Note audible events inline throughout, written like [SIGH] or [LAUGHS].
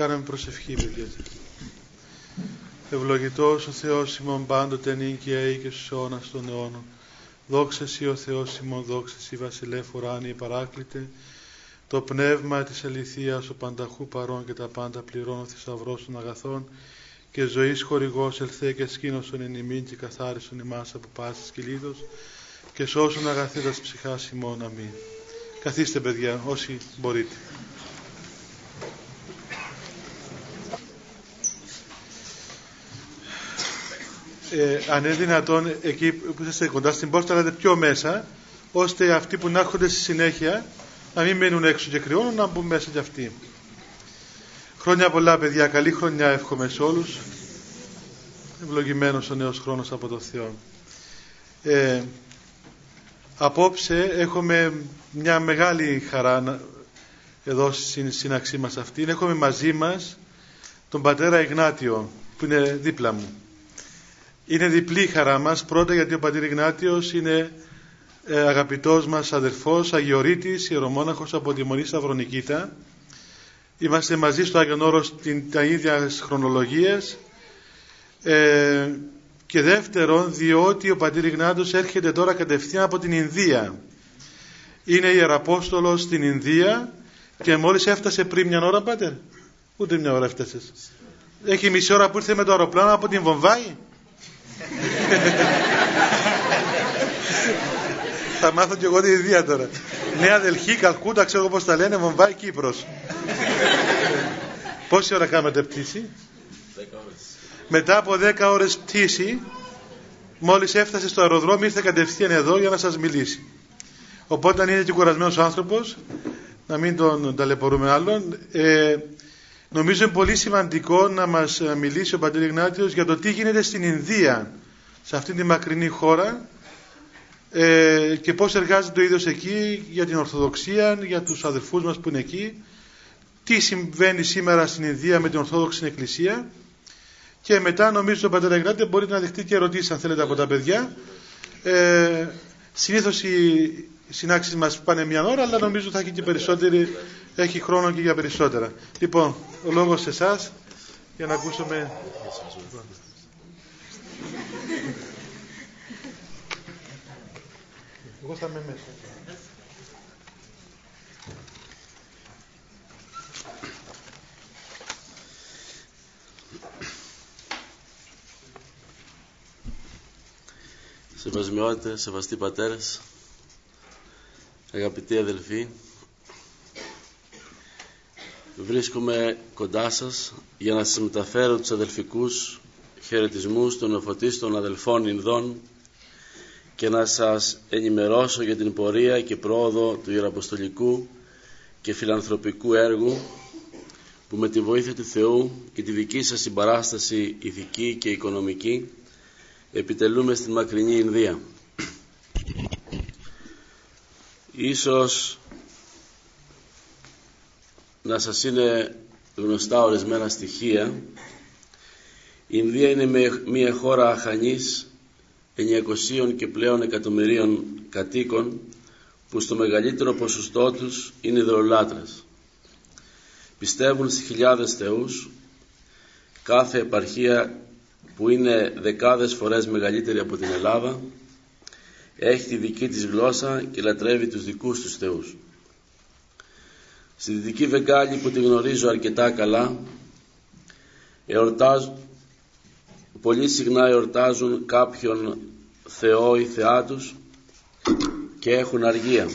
κάναμε προσευχή, παιδιά. Ευλογητός ο Θεός ημών πάντοτε νίκη και στους αιώνας των αιώνων. Δόξα Σύ ο Θεός ημών, δόξα Σύ βασιλεύ ουράνιε παράκλητε, το πνεύμα της αληθείας ο πανταχού παρών και τα πάντα πληρώνω θησαυρός των αγαθών και ζωής χορηγός ελθέ και σκήνωσον εν ημίν και καθάρισον ημάς από πάσης κυλίδος και σώσον αγαθήτας ψυχάς ημών. Αμήν. Καθίστε παιδιά όσοι μπορείτε. Ε, αν είναι δυνατόν εκεί που είστε κοντά στην πόρτα να πιο μέσα ώστε αυτοί που να έρχονται στη συνέχεια να μην μείνουν έξω και κρυώνουν να μπουν μέσα κι αυτοί. Χρόνια πολλά παιδιά, καλή χρονιά εύχομαι σε όλους. Ευλογημένος ο νέος χρόνος από το Θεό. Ε, απόψε έχουμε μια μεγάλη χαρά εδώ στην σύναξή μας αυτή. Έχουμε μαζί μας τον πατέρα Ιγνάτιο που είναι δίπλα μου. Είναι διπλή χαρά μας. Πρώτα γιατί ο πατήρ Ιγνάτιος είναι ε, αγαπητός μας αδερφός, αγιορείτης, ιερομόναχος από τη Μονή Σταυρονικήτα. Είμαστε μαζί στο Άγιον Όρος την, τα ίδια χρονολογίες. Ε, και δεύτερον, διότι ο πατήρ Ιγνάτιος έρχεται τώρα κατευθείαν από την Ινδία. Είναι ιεραπόστολος στην Ινδία και μόλις έφτασε πριν μια ώρα, πάτερ. Ούτε μια ώρα έφτασες. Έχει μισή ώρα που ήρθε με το αεροπλάνο από την Βομβάη. Θα μάθω κι εγώ την ιδέα τώρα. Νέα Δελχή, Καλκούτα, ξέρω πώς τα λένε, Βομβάη, Κύπρος. Πόση ώρα κάνετε πτήση; 10 ώρες. Μετά από 10 ώρες πτήση, μόλις έφτασε στο αεροδρόμιο, ήρθε κατευθείαν εδώ για να σας μιλήσει. Οπότε αν είναι και κουρασμένος άνθρωπος, να μην τον ταλαιπωρούμε άλλον, ε, νομίζω είναι πολύ σημαντικό να μας μιλήσει ο Πατήρ Ιγνάτιος για το τι γίνεται στην Ινδία, σε αυτή τη μακρινή χώρα, ε, και πώς εργάζεται ο ίδιος εκεί για την Ορθοδοξία, για τους αδελφούς μας που είναι εκεί, τι συμβαίνει σήμερα στην Ινδία με την Ορθόδοξη Εκκλησία και μετά νομίζω ο Πατέρα Ιγνάτη μπορείτε να δεχτείτε και ερωτήσεις αν θέλετε από τα παιδιά. Ε, συνήθως οι συνάξεις μας πάνε μια ώρα αλλά νομίζω θα έχει και περισσότερη, έχει χρόνο και για περισσότερα. Λοιπόν, ο λόγος σε εσάς για να ακούσουμε... Εγώ θα είμαι μέσα. Σεβασμιότητες, σεβαστοί πατέρες, αγαπητοί αδελφοί, βρίσκομαι κοντά σας για να σας μεταφέρω τους αδελφικούς χαιρετισμούς των νεοφωτίστων αδελφών Ινδών και να σας ενημερώσω για την πορεία και πρόοδο του Ιεραποστολικού και φιλανθρωπικού έργου που με τη βοήθεια του Θεού και τη δική σας συμπαράσταση ηθική και οικονομική επιτελούμε στην μακρινή Ινδία. Ίσως να σας είναι γνωστά ορισμένα στοιχεία. Η Ινδία είναι μια χώρα αχανής 900 και πλέον εκατομμυρίων κατοίκων που στο μεγαλύτερο ποσοστό τους είναι ιδεολάτρες. Πιστεύουν σε χιλιάδες θεούς, κάθε επαρχία που είναι δεκάδες φορές μεγαλύτερη από την Ελλάδα έχει τη δική της γλώσσα και λατρεύει τους δικούς τους θεούς. Στη Δυτική Βεγγάλη που τη γνωρίζω αρκετά καλά εορτάζουν, πολύ συχνά εορτάζουν κάποιον θεό ή θεά τους και έχουν αργία.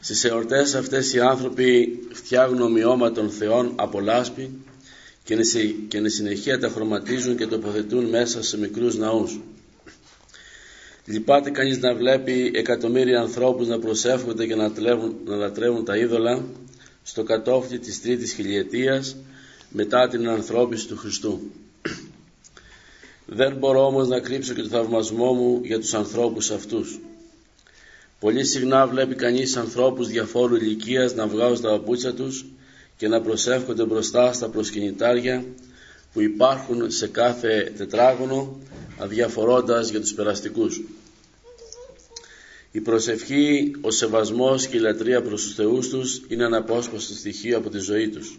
Στις εορτές αυτές οι άνθρωποι φτιάχνουν ομοιώμα των θεών από λάσπη και εν συνεχεία τα χρωματίζουν και τοποθετούν μέσα σε μικρούς ναούς. Λυπάται κανείς να βλέπει εκατομμύρια ανθρώπους να προσεύχονται και να, να λατρεύουν τα είδωλα στο κατόφλι της τρίτης χιλιετίας μετά την ανθρώπιση του Χριστού. Δεν μπορώ όμως να κρύψω και το θαυμασμό μου για τους ανθρώπους αυτούς. Πολύ συχνά βλέπει κανείς ανθρώπους διαφόρου ηλικίας να βγάζουν τα παπούτσια τους και να προσεύχονται μπροστά στα προσκυνητάρια που υπάρχουν σε κάθε τετράγωνο αδιαφορώντας για τους περαστικούς. Η προσευχή, ο σεβασμός και η λατρεία προς τους θεούς τους είναι αναπόσπαστο στοιχείο από τη ζωή τους.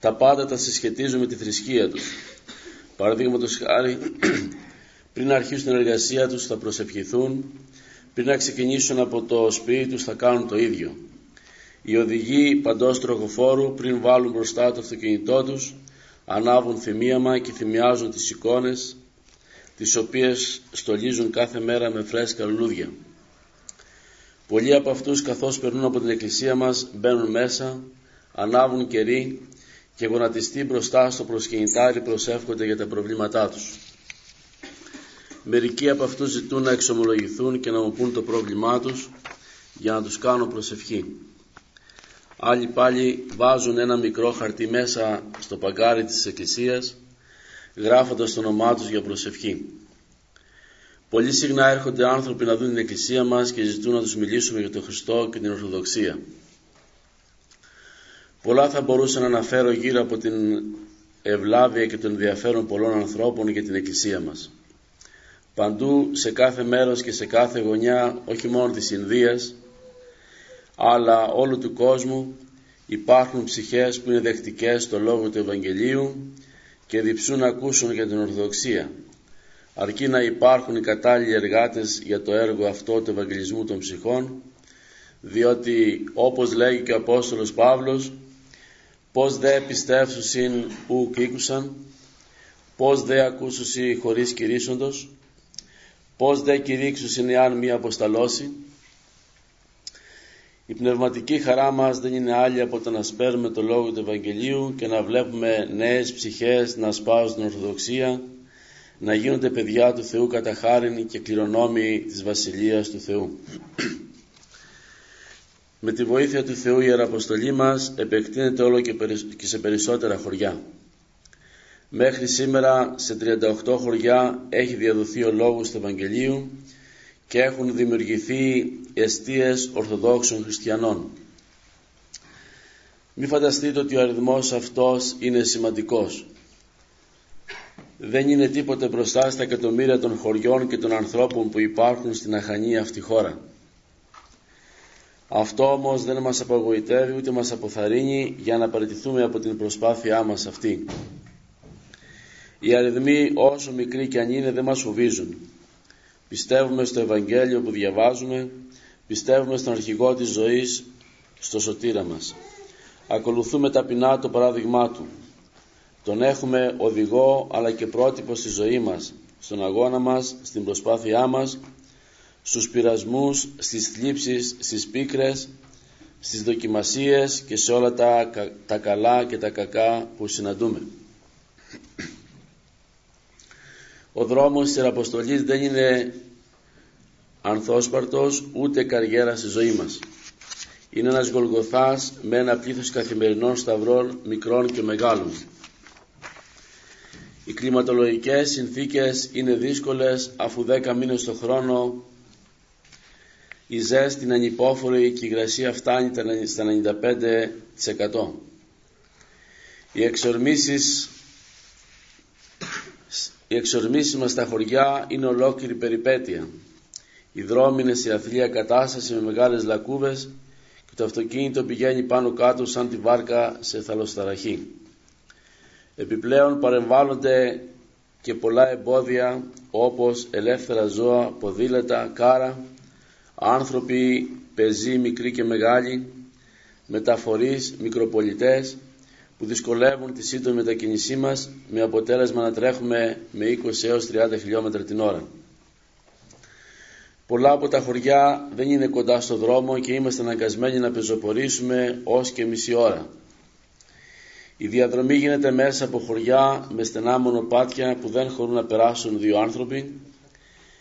τα πάντα τα συσχετίζουν με τη θρησκεία τους. Παραδείγματο χάρη, [CLEARS THROAT] πριν αρχίσουν την εργασία τους θα προσευχηθούν, πριν να ξεκινήσουν από το σπίτι τους θα κάνουν το ίδιο. Οι οδηγοί παντός τροχοφόρου πριν βάλουν μπροστά το αυτοκίνητό τους ανάβουν θυμίαμα και θυμιάζουν τις εικόνες τις οποίες στολίζουν κάθε μέρα με φρέσκα λουλούδια. Πολλοί από αυτούς καθώς περνούν από την εκκλησία μας μπαίνουν μέσα, ανάβουν κερί και γονατιστοί μπροστά στο προσκυνητάρι προσεύχονται για τα προβλήματά τους. Μερικοί από αυτούς ζητούν να εξομολογηθούν και να μου πούν το πρόβλημά τους για να τους κάνω προσευχή. Άλλοι πάλι βάζουν ένα μικρό χαρτί μέσα στο παγκάρι της εκκλησίας γράφοντας το όνομά τους για προσευχή. Πολύ συχνά έρχονται άνθρωποι να δουν την εκκλησία μας και ζητούν να τους μιλήσουμε για τον Χριστό και την Ορθοδοξία. Πολλά θα μπορούσα να αναφέρω γύρω από την ευλάβεια και τον ενδιαφέρον πολλών ανθρώπων για την εκκλησία μας. Παντού, σε κάθε μέρος και σε κάθε γωνιά, όχι μόνο της Ινδίας, αλλά όλου του κόσμου υπάρχουν ψυχές που είναι δεκτικές στο λόγο του Ευαγγελίου και διψούν να ακούσουν για την Ορθοδοξία αρκεί να υπάρχουν οι κατάλληλοι εργάτες για το έργο αυτό του Ευαγγελισμού των ψυχών διότι όπως λέγει και ο Απόστολος Παύλος πως δε πιστεύσουσιν ου κήκουσαν πως δε ακούσουσι χωρίς κηρύσσοντος πως δε κηρύξουσιν εάν μη αποσταλώσει η πνευματική χαρά μας δεν είναι άλλη από το να σπέρουμε το λόγο του Ευαγγελίου και να βλέπουμε νέες ψυχές να σπάζουν την Ορθοδοξία, να γίνονται παιδιά του Θεού κατά χάριν και κληρονόμοι της Βασιλείας του Θεού. Με τη βοήθεια του Θεού η Ιεραποστολή μας επεκτείνεται όλο και σε περισσότερα χωριά. Μέχρι σήμερα σε 38 χωριά έχει διαδοθεί ο λόγος του Ευαγγελίου και έχουν δημιουργηθεί εστίες Ορθοδόξων Χριστιανών. Μη φανταστείτε ότι ο αριθμός αυτός είναι σημαντικός. Δεν είναι τίποτε μπροστά στα εκατομμύρια των χωριών και των ανθρώπων που υπάρχουν στην αχανή αυτή χώρα. Αυτό όμως δεν μας απογοητεύει ούτε μας αποθαρρύνει για να παραιτηθούμε από την προσπάθειά μας αυτή. Οι αριθμοί όσο μικροί κι αν είναι δεν μας φοβίζουν. Πιστεύουμε στο Ευαγγέλιο που διαβάζουμε, πιστεύουμε στον αρχηγό της ζωής, στο σωτήρα μας. Ακολουθούμε ταπεινά το παράδειγμά Του. Τον έχουμε οδηγό αλλά και πρότυπο στη ζωή μας, στον αγώνα μας, στην προσπάθειά μας, στους πειρασμούς, στις θλίψεις, στις πίκρες, στις δοκιμασίες και σε όλα τα, τα καλά και τα κακά που συναντούμε. Ο δρόμος της Αποστολής δεν είναι ανθόσπαρτος ούτε καριέρα στη ζωή μας. Είναι ένας γολγοθάς με ένα πλήθος καθημερινών σταυρών μικρών και μεγάλων. Οι κλιματολογικές συνθήκες είναι δύσκολες αφού δέκα μήνες το χρόνο η ζέστη είναι ανυπόφορη και η υγρασία φτάνει στα 95%. Οι εξορμήσεις οι εξορμήσεις μας στα χωριά είναι ολόκληρη περιπέτεια. Οι δρόμοι είναι σε αθλία κατάσταση με μεγάλες λακκούβες και το αυτοκίνητο πηγαίνει πάνω κάτω σαν τη βάρκα σε θαλοσταραχή. Επιπλέον παρεμβάλλονται και πολλά εμπόδια όπως ελεύθερα ζώα, ποδήλατα, κάρα, άνθρωποι, πεζοί μικροί και μεγάλοι, μεταφορείς, μικροπολιτές που δυσκολεύουν τη σύντομη μετακίνησή μας με αποτέλεσμα να τρέχουμε με 20 έως 30 χιλιόμετρα την ώρα. Πολλά από τα χωριά δεν είναι κοντά στο δρόμο και είμαστε αναγκασμένοι να πεζοπορήσουμε ως και μισή ώρα. Η διαδρομή γίνεται μέσα από χωριά με στενά μονοπάτια που δεν χωρούν να περάσουν δύο άνθρωποι,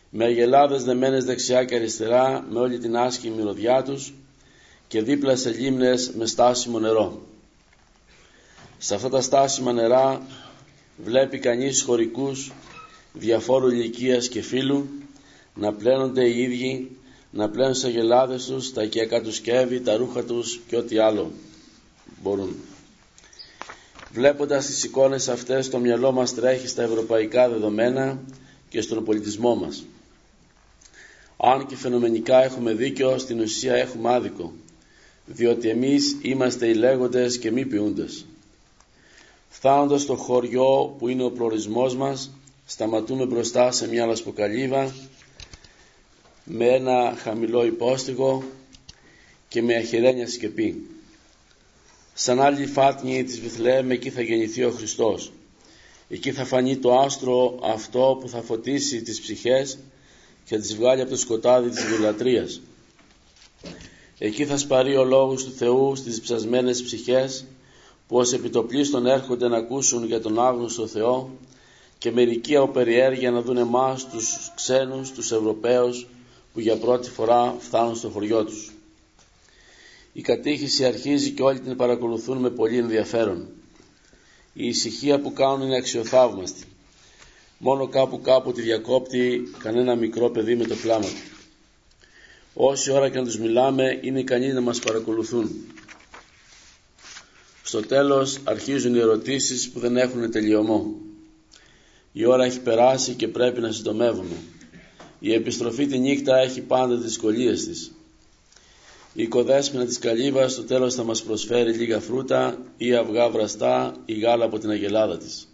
με αγελάδες δεμένες δεξιά και αριστερά με όλη την άσχημη μυρωδιά τους και δίπλα σε λίμνες με στάσιμο νερό. Σε αυτά τα στάσιμα νερά βλέπει κανείς χωρικούς διαφόρου ηλικίας και φίλου να πλένονται οι ίδιοι, να πλένουν σε γελάδες τους, τα οικιακά τους σκεύη, τα ρούχα τους και ό,τι άλλο μπορούν. Βλέποντας τις εικόνες αυτές το μυαλό μας τρέχει στα ευρωπαϊκά δεδομένα και στον πολιτισμό μας. Αν και φαινομενικά έχουμε δίκιο, στην ουσία έχουμε άδικο, διότι εμείς είμαστε οι λέγοντες και μη ποιούντες. Φτάνοντας στο χωριό που είναι ο προορισμός μας, σταματούμε μπροστά σε μια λασποκαλύβα με ένα χαμηλό υπόστηγο και με αχυρένια σκεπή. Σαν άλλη φάτνη της Βιθλεέμ εκεί θα γεννηθεί ο Χριστός. Εκεί θα φανεί το άστρο αυτό που θα φωτίσει τις ψυχές και θα τις βγάλει από το σκοτάδι της δουλατρίας. Εκεί θα σπαρεί ο λόγος του Θεού στις ψασμένες ψυχές που ως επιτοπλίστων έρχονται να ακούσουν για τον άγνωστο Θεό και μερικοί από περιέργεια να δουν εμάς τους ξένους, τους Ευρωπαίους που για πρώτη φορά φτάνουν στο χωριό τους. Η κατήχηση αρχίζει και όλοι την παρακολουθούν με πολύ ενδιαφέρον. Η ησυχία που κάνουν είναι αξιοθαύμαστη. Μόνο κάπου κάπου τη διακόπτει κανένα μικρό παιδί με το πλάμα του. Όση ώρα και να τους μιλάμε είναι ικανοί να μας παρακολουθούν. Στο τέλος αρχίζουν οι ερωτήσεις που δεν έχουν τελειωμό. Η ώρα έχει περάσει και πρέπει να συντομεύουμε. Η επιστροφή τη νύχτα έχει πάντα τις δυσκολίες της. Η οικοδέσποινα της καλύβας στο τέλος θα μας προσφέρει λίγα φρούτα ή αυγά βραστά ή γάλα από την αγελάδα της.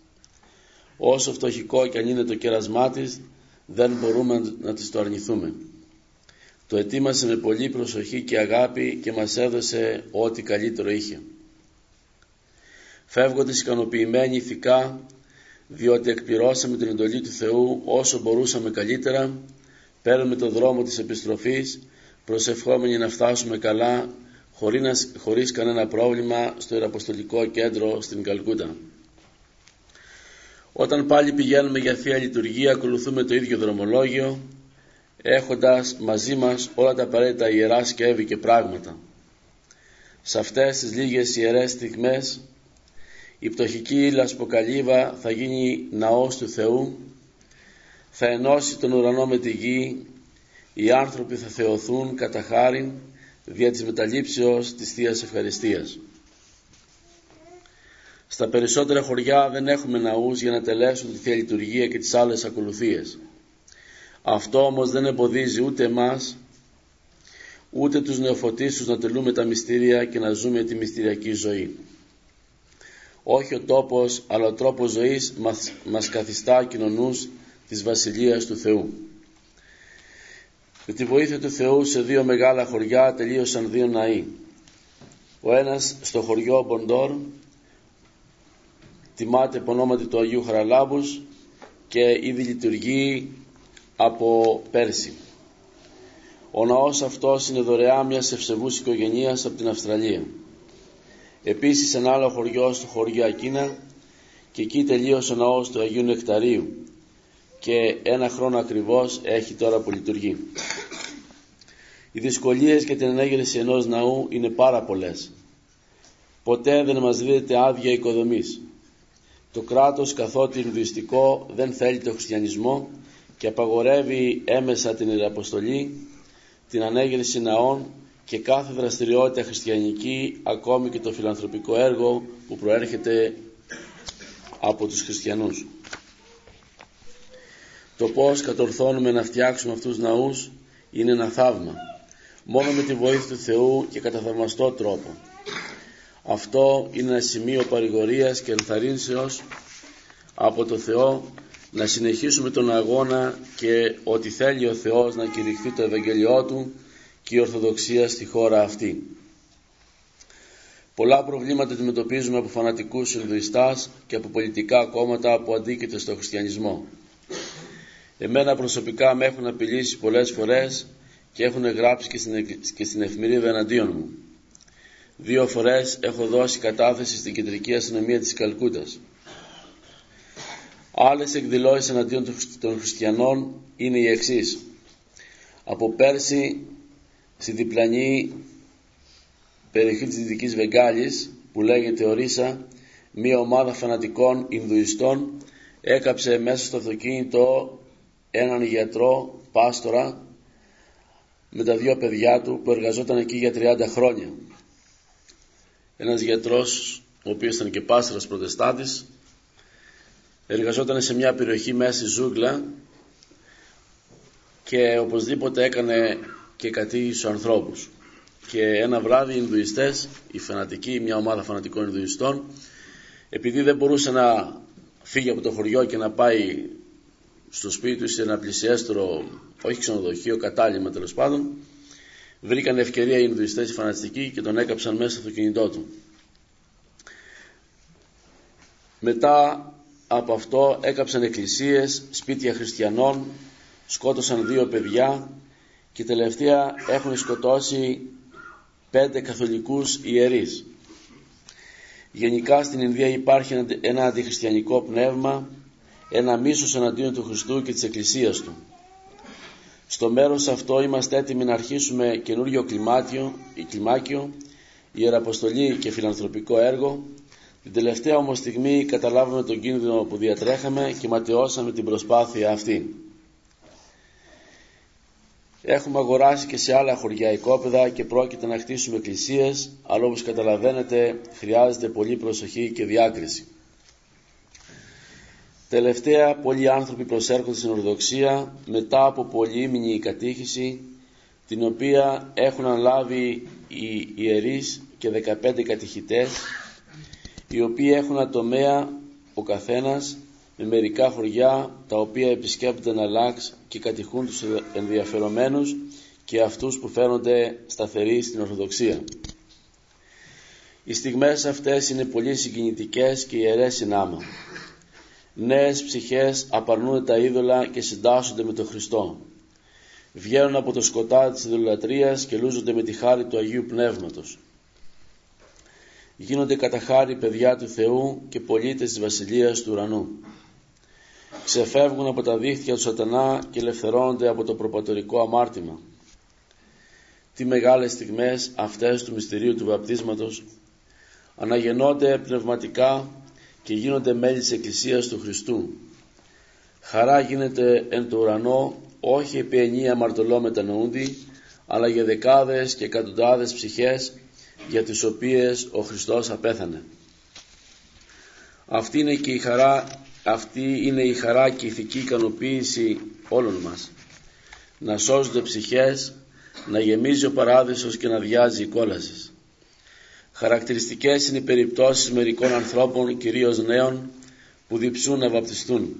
Όσο φτωχικό και αν είναι το κέρασμά της, δεν μπορούμε να της το αρνηθούμε. Το ετοίμασε με πολύ προσοχή και αγάπη και μας έδωσε ό,τι καλύτερο είχε. Φεύγοντας ικανοποιημένοι ηθικά, διότι εκπληρώσαμε την εντολή του Θεού όσο μπορούσαμε καλύτερα, παίρνουμε το δρόμο της επιστροφής, προσευχόμενοι να φτάσουμε καλά, χωρίς, χωρίς κανένα πρόβλημα, στο Ιεραποστολικό Κέντρο στην Καλκούτα. Όταν πάλι πηγαίνουμε για Θεία Λειτουργία, ακολουθούμε το ίδιο δρομολόγιο, έχοντας μαζί μας όλα τα απαραίτητα ιερά σκεύη και πράγματα. Σε αυτές τις λίγες ιερές στιγμές η πτωχική λασποκαλύβα θα γίνει ναός του Θεού, θα ενώσει τον ουρανό με τη γη, οι άνθρωποι θα θεωθούν κατά χάριν δια της μεταλήψεως της Θείας Ευχαριστίας. Στα περισσότερα χωριά δεν έχουμε ναούς για να τελέσουν τη Θεία Λειτουργία και τις άλλες ακολουθίες. Αυτό όμως δεν εμποδίζει ούτε εμάς ούτε τους νεοφωτίσους να τελούμε τα μυστήρια και να ζούμε τη μυστηριακή ζωή. Όχι ο τόπος αλλά ο τρόπος ζωής μας, μας καθιστά κοινωνούς της Βασιλείας του Θεού. Με τη βοήθεια του Θεού σε δύο μεγάλα χωριά τελείωσαν δύο ναοί. Ο ένας στο χωριό Μποντόρ τιμάται από ονόματι του Αγίου Χαραλάμπους και ήδη λειτουργεί από πέρσι. Ο ναός αυτός είναι δωρεά μιας ευσεβούς οικογενείας από την Αυστραλία. Επίσης ένα άλλο χωριό στο χωριό Ακίνα και εκεί τελείωσε ο ναός του Αγίου Νεκταρίου και ένα χρόνο ακριβώς έχει τώρα που λειτουργεί. Οι δυσκολίες για την ενέγερση ενός ναού είναι πάρα πολλές. Ποτέ δεν μας δίδεται άδεια οικοδομής. Το κράτος καθότι Ινδουιστικό δεν θέλει το χριστιανισμό και απαγορεύει έμεσα την Ιεραποστολή, την ανέγερση ναών και κάθε δραστηριότητα χριστιανική, ακόμη και το φιλανθρωπικό έργο που προέρχεται από τους χριστιανούς. Το πώς κατορθώνουμε να φτιάξουμε αυτούς τους ναούς είναι ένα θαύμα. Μόνο με τη βοήθεια του Θεού και κατά θαυμαστό τρόπο. Αυτό είναι ένα σημείο παρηγορίας και ενθαρρύνσεως από το Θεό να συνεχίσουμε τον αγώνα και ότι θέλει ο Θεός να κηρυχθεί το Ευαγγελιό Του και η Ορθοδοξία στη χώρα αυτή. Πολλά προβλήματα αντιμετωπίζουμε από φανατικούς Ινδουιστάς και από πολιτικά κόμματα που αντίκειται στο χριστιανισμό. Εμένα προσωπικά με έχουν απειλήσει πολλές φορές και έχουν γράψει και στην, και στην εφημερίδα εναντίον μου. Δύο φορές έχω δώσει κατάθεση στην κεντρική αστυνομία της Καλκούτας. Άλλες εκδηλώσεις εναντίον των χριστιανών είναι οι εξής. Από πέρσι στη διπλανή περιοχή της Δυτικής Βεγγάλης που λέγεται Ορίσα μία ομάδα φανατικών Ινδουιστών έκαψε μέσα στο αυτοκίνητο έναν γιατρό, πάστορα με τα δύο παιδιά του που εργαζόταν εκεί για 30 χρόνια. Ένας γιατρός ο οποίος ήταν και πάστορας προτεστάτης εργαζόταν σε μια περιοχή μέσα στη ζούγκλα και οπωσδήποτε έκανε και κάτι στους ανθρώπους. Και ένα βράδυ οι Ινδουιστές, οι φανατικοί, μια ομάδα φανατικών Ινδουιστών, επειδή δεν μπορούσε να φύγει από το χωριό και να πάει στο σπίτι του σε ένα πλησιέστερο, όχι ξενοδοχείο, κατάλημα τέλος πάντων, βρήκαν ευκαιρία οι Ινδουιστές οι φανατιστικοί και τον έκαψαν μέσα στο κινητό του. Μετά από αυτό έκαψαν εκκλησίες, σπίτια χριστιανών, σκότωσαν δύο παιδιά και τελευταία έχουν σκοτώσει πέντε καθολικούς ιερείς. Γενικά στην Ινδία υπάρχει ένα αντιχριστιανικό πνεύμα, ένα μίσος εναντίον του Χριστού και της Εκκλησίας Του. Στο μέρος αυτό είμαστε έτοιμοι να αρχίσουμε καινούριο κλιμάκιο, κλιμάκιο ιεραποστολή και φιλανθρωπικό έργο. Την τελευταία όμως στιγμή καταλάβαμε τον κίνδυνο που διατρέχαμε και ματαιώσαμε την προσπάθεια αυτή. Έχουμε αγοράσει και σε άλλα χωριά οικόπεδα και πρόκειται να χτίσουμε εκκλησίες, αλλά όπως καταλαβαίνετε χρειάζεται πολύ προσοχή και διάκριση. Τελευταία, πολλοί άνθρωποι προσέρχονται στην Ορθοδοξία μετά από πολύμηνη κατήχηση, την οποία έχουν αναλάβει οι ιερείς και 15 κατηχητές, οι οποίοι έχουν ατομέα ο καθένας με μερικά χωριά τα οποία επισκέπτονται να αλλάξει και κατηχούν τους ενδιαφερομένους και αυτούς που φαίνονται σταθεροί στην Ορθοδοξία. Οι στιγμές αυτές είναι πολύ συγκινητικές και ιερές συνάμα. Νέες ψυχές απαρνούν τα είδωλα και συντάσσονται με τον Χριστό. Βγαίνουν από το σκοτάδι της ειδωλατρίας και λούζονται με τη χάρη του Αγίου Πνεύματος. Γίνονται κατά χάρη παιδιά του Θεού και πολίτες της Βασιλείας του Ουρανού ξεφεύγουν από τα δίχτυα του σατανά και ελευθερώνονται από το προπατορικό αμάρτημα. Τι μεγάλες στιγμές αυτές του μυστηρίου του βαπτίσματος αναγεννώνται πνευματικά και γίνονται μέλη της Εκκλησίας του Χριστού. Χαρά γίνεται εν το ουρανό όχι επί ενία αμαρτωλό μετανοούντι αλλά για δεκάδες και εκατοντάδες ψυχές για τις οποίες ο Χριστός απέθανε. Αυτή είναι και η χαρά αυτή είναι η χαρά και η ηθική ικανοποίηση όλων μας. Να σώζονται ψυχές, να γεμίζει ο παράδεισος και να διάζει η κόλαση. Χαρακτηριστικές είναι οι περιπτώσεις μερικών ανθρώπων, κυρίως νέων, που διψούν να βαπτιστούν.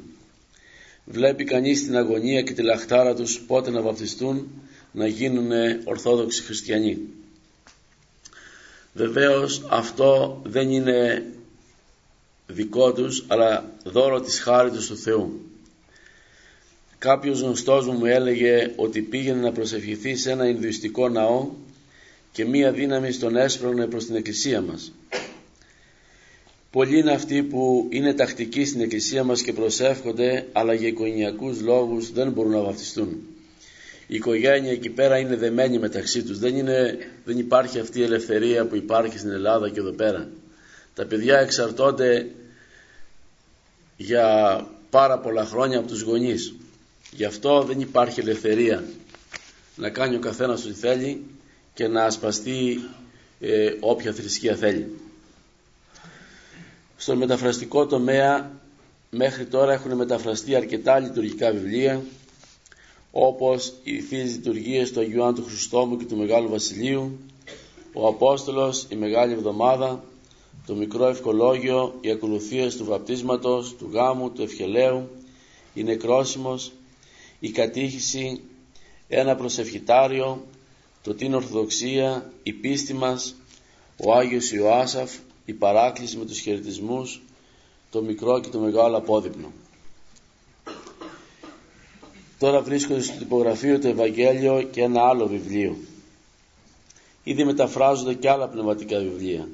Βλέπει κανείς την αγωνία και τη λαχτάρα τους πότε να βαπτιστούν, να γίνουν ορθόδοξοι χριστιανοί. Βεβαίως αυτό δεν είναι δικό τους αλλά δώρο της χάριτος του Θεού. Κάποιος γνωστός μου μου έλεγε ότι πήγαινε να προσευχηθεί σε ένα Ινδουιστικό ναό και μία δύναμη στον έσπρωνε προς την εκκλησία μας. Πολλοί είναι αυτοί που είναι τακτικοί στην εκκλησία μας και προσεύχονται αλλά για οικογενειακούς λόγους δεν μπορούν να βαφτιστούν. Η οικογένεια εκεί πέρα είναι δεμένη μεταξύ τους. Δεν, είναι, δεν υπάρχει αυτή η ελευθερία που υπάρχει στην Ελλάδα και εδώ πέρα. Τα παιδιά εξαρτώνται για πάρα πολλά χρόνια από τους γονείς. Γι' αυτό δεν υπάρχει ελευθερία να κάνει ο καθένας ό,τι θέλει και να ασπαστεί ε, όποια θρησκεία θέλει. Στον μεταφραστικό τομέα μέχρι τώρα έχουν μεταφραστεί αρκετά λειτουργικά βιβλία όπως οι Θείες Λειτουργίες του Αγίου Άντου Χριστόμου και του Μεγάλου Βασιλείου, ο Απόστολος, η Μεγάλη Εβδομάδα, το μικρό ευχολόγιο, οι ακολουθίες του βαπτίσματος, του γάμου, του ευχελαίου, η νεκρόσιμος, η κατήχηση, ένα προσευχητάριο, το την Ορθοδοξία, η πίστη μας, ο Άγιος Ιωάσαφ, η παράκληση με τους χαιρετισμούς, το μικρό και το μεγάλο απόδειπνο. Τώρα βρίσκονται στο τυπογραφείο το Ευαγγέλιο και ένα άλλο βιβλίο. Ήδη μεταφράζονται και άλλα πνευματικά βιβλία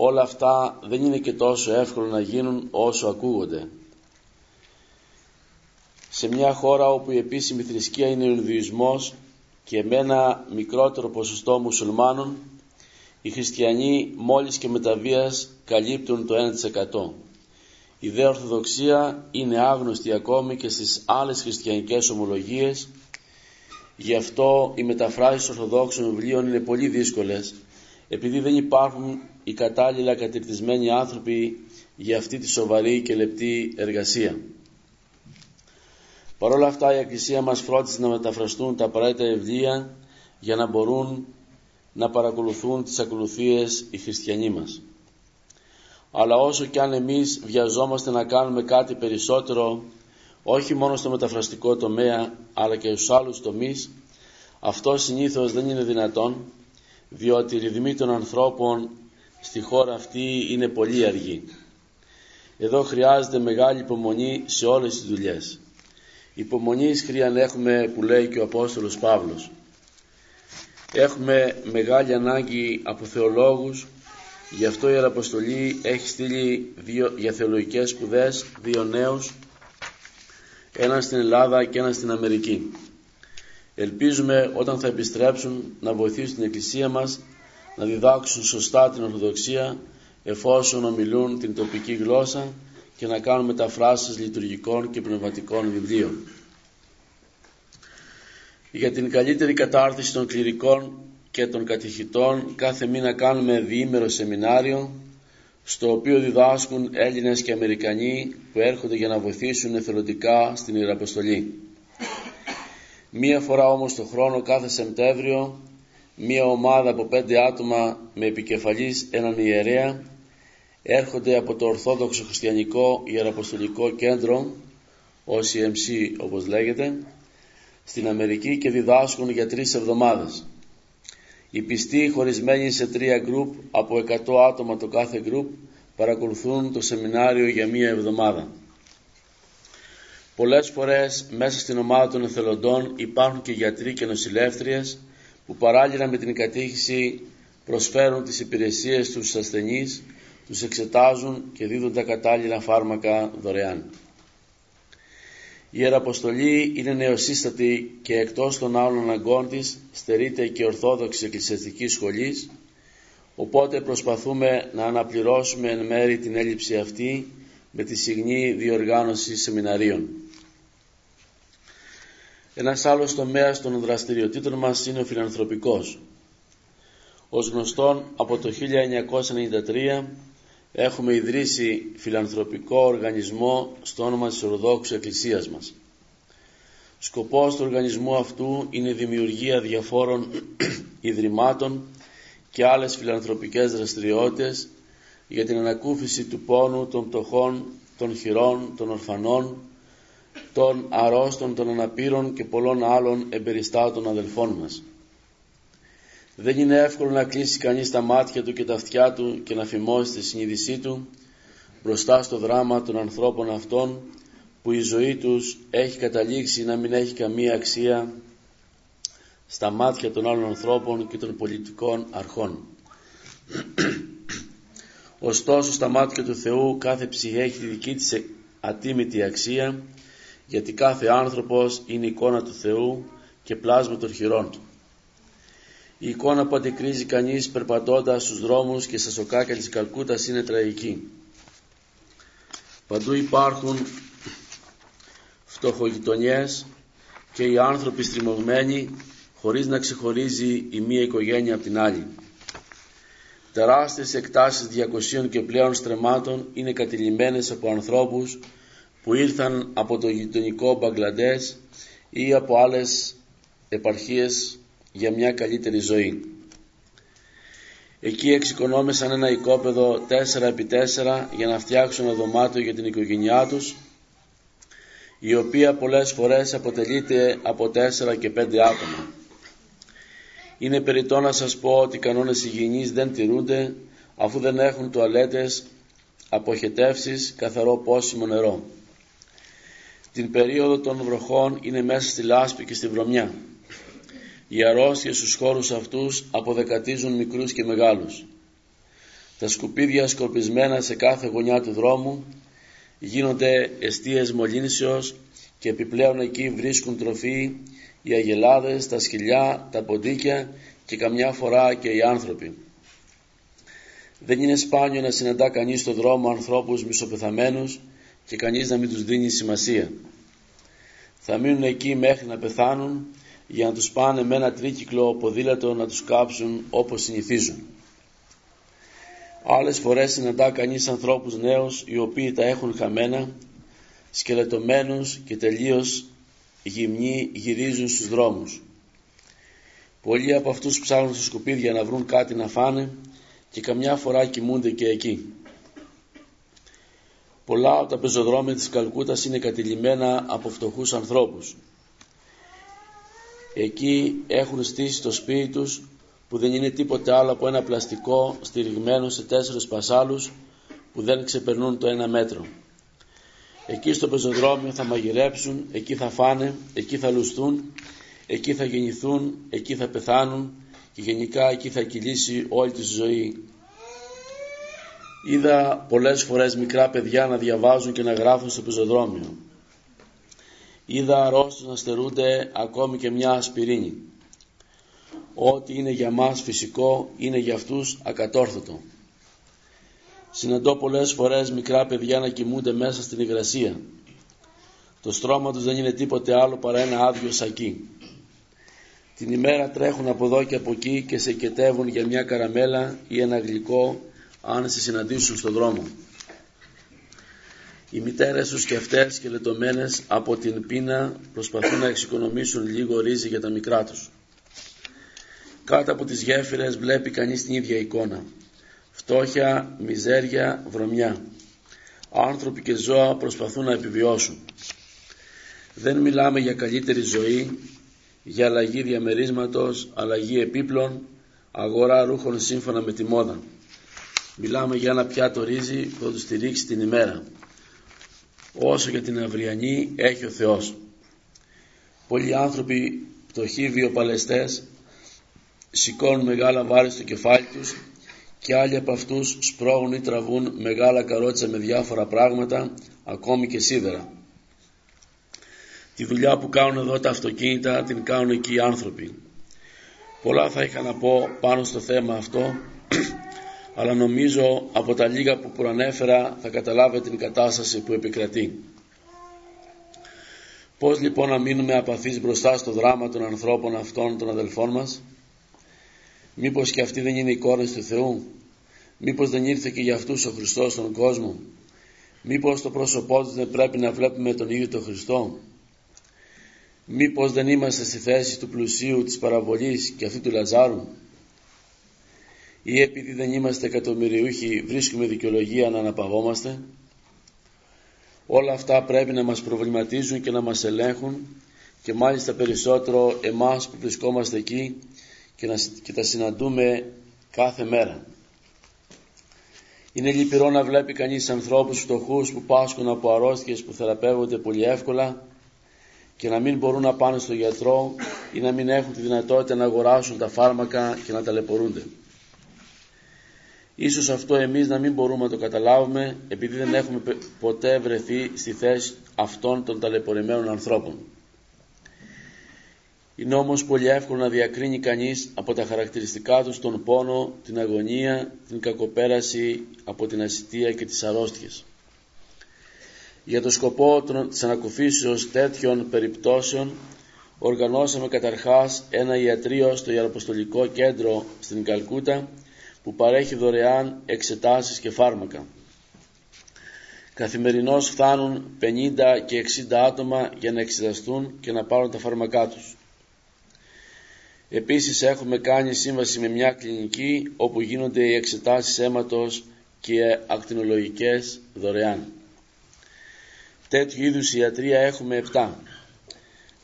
όλα αυτά δεν είναι και τόσο εύκολο να γίνουν όσο ακούγονται. Σε μια χώρα όπου η επίσημη θρησκεία είναι ο Ινδουισμός και με ένα μικρότερο ποσοστό μουσουλμάνων, οι χριστιανοί μόλις και μεταβίας καλύπτουν το 1%. Η δε Ορθοδοξία είναι άγνωστη ακόμη και στις άλλες χριστιανικές ομολογίες, γι' αυτό οι μεταφράσεις Ορθοδόξων βιβλίων είναι πολύ δύσκολες, επειδή δεν υπάρχουν οι κατάλληλα κατηρτισμένοι άνθρωποι για αυτή τη σοβαρή και λεπτή εργασία. Παρ' όλα αυτά η Εκκλησία μας φρόντισε να μεταφραστούν τα απαραίτητα βιβλία για να μπορούν να παρακολουθούν τις ακολουθίες οι χριστιανοί μας. αλλά όσο κι αν εμείς βιαζόμαστε να κάνουμε κάτι περισσότερο όχι μόνο στο μεταφραστικό τομέα αλλά και στους άλλους τομείς αυτό συνήθως δεν είναι δυνατόν διότι η ρυθμή των ανθρώπων στη χώρα αυτή είναι πολύ αργή. Εδώ χρειάζεται μεγάλη υπομονή σε όλες τις δουλειές. Υπομονής χρειαν έχουμε που λέει και ο Απόστολος Παύλος. Έχουμε μεγάλη ανάγκη από θεολόγους, γι' αυτό η Ιεραποστολή έχει στείλει δύο, για θεολογικές σπουδές δύο νέους, έναν στην Ελλάδα και έναν στην Αμερική. Ελπίζουμε όταν θα επιστρέψουν να βοηθήσουν την Εκκλησία μας να διδάξουν σωστά την Ορθοδοξία εφόσον ομιλούν την τοπική γλώσσα και να κάνουν μεταφράσεις λειτουργικών και πνευματικών βιβλίων. Για την καλύτερη κατάρτιση των κληρικών και των κατηχητών κάθε μήνα κάνουμε διήμερο σεμινάριο στο οποίο διδάσκουν Έλληνες και Αμερικανοί που έρχονται για να βοηθήσουν εθελοντικά στην Ιεραποστολή. Μία φορά όμως το χρόνο κάθε Σεπτέμβριο μία ομάδα από πέντε άτομα με επικεφαλής έναν ιερέα έρχονται από το Ορθόδοξο Χριστιανικό Ιεραποστολικό Κέντρο OCMC όπως λέγεται στην Αμερική και διδάσκουν για τρεις εβδομάδες. Οι πιστοί χωρισμένοι σε τρία γκρουπ από 100 άτομα το κάθε γκρουπ παρακολουθούν το σεμινάριο για μία εβδομάδα. Πολλές φορές μέσα στην ομάδα των εθελοντών υπάρχουν και γιατροί και νοσηλεύτριες που παράλληλα με την κατήχηση προσφέρουν τις υπηρεσίες στους ασθενείς, τους εξετάζουν και δίδουν τα κατάλληλα φάρμακα δωρεάν. Η Ιεραποστολή είναι νεοσύστατη και εκτός των άλλων αναγκών της στερείται και ορθόδοξη εκκλησιαστική σχολής, οπότε προσπαθούμε να αναπληρώσουμε εν μέρη την έλλειψη αυτή με τη συγνή διοργάνωση σεμιναρίων. Ένας άλλος τομέας των δραστηριοτήτων μας είναι ο φιλανθρωπικός. Ως γνωστόν από το 1993 έχουμε ιδρύσει φιλανθρωπικό οργανισμό στο όνομα της Ορδόξου Εκκλησίας μας. Σκοπός του οργανισμού αυτού είναι η δημιουργία διαφόρων [CLEARS THROAT] ιδρυμάτων και άλλες φιλανθρωπικές δραστηριότητες για την ανακούφιση του πόνου των πτωχών, των χειρών, των ορφανών, των αρρώστων, των αναπήρων και πολλών άλλων εμπεριστάτων αδελφών μας. Δεν είναι εύκολο να κλείσει κανείς τα μάτια του και τα αυτιά του και να φημώσει τη συνείδησή του μπροστά στο δράμα των ανθρώπων αυτών που η ζωή τους έχει καταλήξει να μην έχει καμία αξία στα μάτια των άλλων ανθρώπων και των πολιτικών αρχών. Ωστόσο στα μάτια του Θεού κάθε ψυχή έχει τη δική της ατίμητη αξία γιατί κάθε άνθρωπος είναι εικόνα του Θεού και πλάσμα των χειρών Του. Η εικόνα που αντικρίζει κανείς περπατώντας στους δρόμους και στα σοκάκια της Καλκούτας είναι τραγική. Παντού υπάρχουν φτωχογειτονιές και οι άνθρωποι στριμωγμένοι χωρίς να ξεχωρίζει η μία οικογένεια από την άλλη. Τεράστιες εκτάσεις 200 και πλέον στρεμάτων είναι κατηλημένες από ανθρώπους που ήρθαν από το γειτονικό Μπαγκλαντές ή από άλλες επαρχίες για μια καλύτερη ζωή. Εκεί εξοικονόμησαν ένα οικόπεδο 4x4 για να φτιάξουν ένα δωμάτιο για την οικογένειά τους η οποία πολλές φορές αποτελείται από 4 και 5 άτομα. Είναι περιττό να σας πω ότι οι κανόνες υγιεινής δεν τηρούνται αφού δεν έχουν τουαλέτες, αποχετεύσεις, καθαρό πόσιμο νερό την περίοδο των βροχών είναι μέσα στη λάσπη και στη βρωμιά. Οι αρρώστιες στους χώρους αυτούς αποδεκατίζουν μικρούς και μεγάλους. Τα σκουπίδια σκορπισμένα σε κάθε γωνιά του δρόμου γίνονται εστίες μολύνσεως και επιπλέον εκεί βρίσκουν τροφή οι αγελάδες, τα σκυλιά, τα ποντίκια και καμιά φορά και οι άνθρωποι. Δεν είναι σπάνιο να συναντά κανείς στο δρόμο ανθρώπους μισοπεθαμένους και κανείς να μην τους δίνει σημασία. Θα μείνουν εκεί μέχρι να πεθάνουν για να τους πάνε με ένα τρίκυκλο ποδήλατο να τους κάψουν όπως συνηθίζουν. Άλλες φορές συναντά κανείς ανθρώπους νέους οι οποίοι τα έχουν χαμένα, σκελετωμένους και τελείως γυμνοί γυρίζουν στους δρόμους. Πολλοί από αυτούς ψάχνουν στα σκουπίδια να βρουν κάτι να φάνε και καμιά φορά κοιμούνται και εκεί. Πολλά από τα πεζοδρόμια της Καλκούτας είναι κατηλημένα από φτωχούς ανθρώπους. Εκεί έχουν στήσει το σπίτι τους που δεν είναι τίποτε άλλο από ένα πλαστικό στηριγμένο σε τέσσερις πασάλους που δεν ξεπερνούν το ένα μέτρο. Εκεί στο πεζοδρόμιο θα μαγειρέψουν, εκεί θα φάνε, εκεί θα λουστούν, εκεί θα γεννηθούν, εκεί θα πεθάνουν και γενικά εκεί θα κυλήσει όλη τη ζωή. Είδα πολλές φορές μικρά παιδιά να διαβάζουν και να γράφουν στο πεζοδρόμιο. Είδα αρρώστους να στερούνται ακόμη και μια ασπιρίνη. Ό,τι είναι για μας φυσικό είναι για αυτούς ακατόρθωτο. Συναντώ πολλές φορές μικρά παιδιά να κοιμούνται μέσα στην υγρασία. Το στρώμα τους δεν είναι τίποτε άλλο παρά ένα άδειο σακί. Την ημέρα τρέχουν από εδώ και από εκεί και σε κετεύουν για μια καραμέλα ή ένα γλυκό αν σε συναντήσουν στον δρόμο. Οι μητέρες τους και αυτές και λετωμένες από την πείνα προσπαθούν να εξοικονομήσουν λίγο ρύζι για τα μικρά τους. Κάτω από τις γέφυρες βλέπει κανείς την ίδια εικόνα. Φτώχεια, μιζέρια, βρωμιά. Άνθρωποι και ζώα προσπαθούν να επιβιώσουν. Δεν μιλάμε για καλύτερη ζωή, για αλλαγή διαμερίσματος, αλλαγή επίπλων, αγορά ρούχων σύμφωνα με τη μόδα. Μιλάμε για ένα πιάτο ρύζι που θα του στηρίξει την ημέρα. Όσο για την αυριανή έχει ο Θεός. Πολλοί άνθρωποι πτωχοί βιοπαλαιστές σηκώνουν μεγάλα βάρη στο κεφάλι τους και άλλοι από αυτούς σπρώγουν ή τραβούν μεγάλα καρότσα με διάφορα πράγματα, ακόμη και σίδερα. Τη δουλειά που κάνουν εδώ τα αυτοκίνητα την κάνουν εκεί οι άνθρωποι. Πολλά θα είχα να πω πάνω στο θέμα αυτό, αλλά νομίζω από τα λίγα που προανέφερα θα καταλάβετε την κατάσταση που επικρατεί. Πώς λοιπόν να μείνουμε απαθείς μπροστά στο δράμα των ανθρώπων αυτών των αδελφών μας, Μήπως και αυτοί δεν είναι εικόνες του Θεού; Μήπως δεν ήρθε και για αυτούς ο Χριστός στον κόσμο; Μήπως το πρόσωπό τους δεν πρέπει να βλέπουμε τον ίδιο τον Χριστό; Μήπως δεν είμαστε στη θέση του πλουσίου της παραβολής και αυτού του Λαζάρου; Ή επειδή δεν είμαστε εκατομμυριούχοι βρίσκουμε δικαιολογία να αναπαυόμαστε; Όλα αυτά πρέπει να μας προβληματίζουν και να μας ελέγχουν και μάλιστα περισσότερο εμάς που βρισκόμαστε εκεί και, να, και τα συναντούμε κάθε μέρα. Είναι λυπηρό να βλέπει κανείς ανθρώπους φτωχούς που πάσχουν από αρρώστιες που θεραπεύονται πολύ εύκολα και να μην μπορούν να πάνε στο γιατρό ή να μην έχουν τη δυνατότητα να αγοράσουν τα φάρμακα και να ταλαιπωρούνται. Ίσως αυτό εμείς να μην μπορούμε να το καταλάβουμε επειδή δεν έχουμε ποτέ βρεθεί στη θέση αυτών των ταλαιπωρημένων ανθρώπων. Είναι όμως πολύ εύκολο να διακρίνει κανείς από τα χαρακτηριστικά του τον πόνο, την αγωνία, την κακοπέραση από την ασυτεία και τις αρρώστιες. Για το σκοπό της ανακουφίσεως τέτοιων περιπτώσεων οργανώσαμε καταρχάς ένα ιατρείο στο Ιεραποστολικό Κέντρο στην Καλκούτα που παρέχει δωρεάν εξετάσεις και φάρμακα. Καθημερινώς φτάνουν 50 και 60 άτομα για να εξεταστούν και να πάρουν τα φάρμακά τους. Επίσης έχουμε κάνει σύμβαση με μια κλινική όπου γίνονται οι εξετάσεις αίματος και ακτινολογικές δωρεάν. Τέτοιου είδους ιατρία έχουμε 7.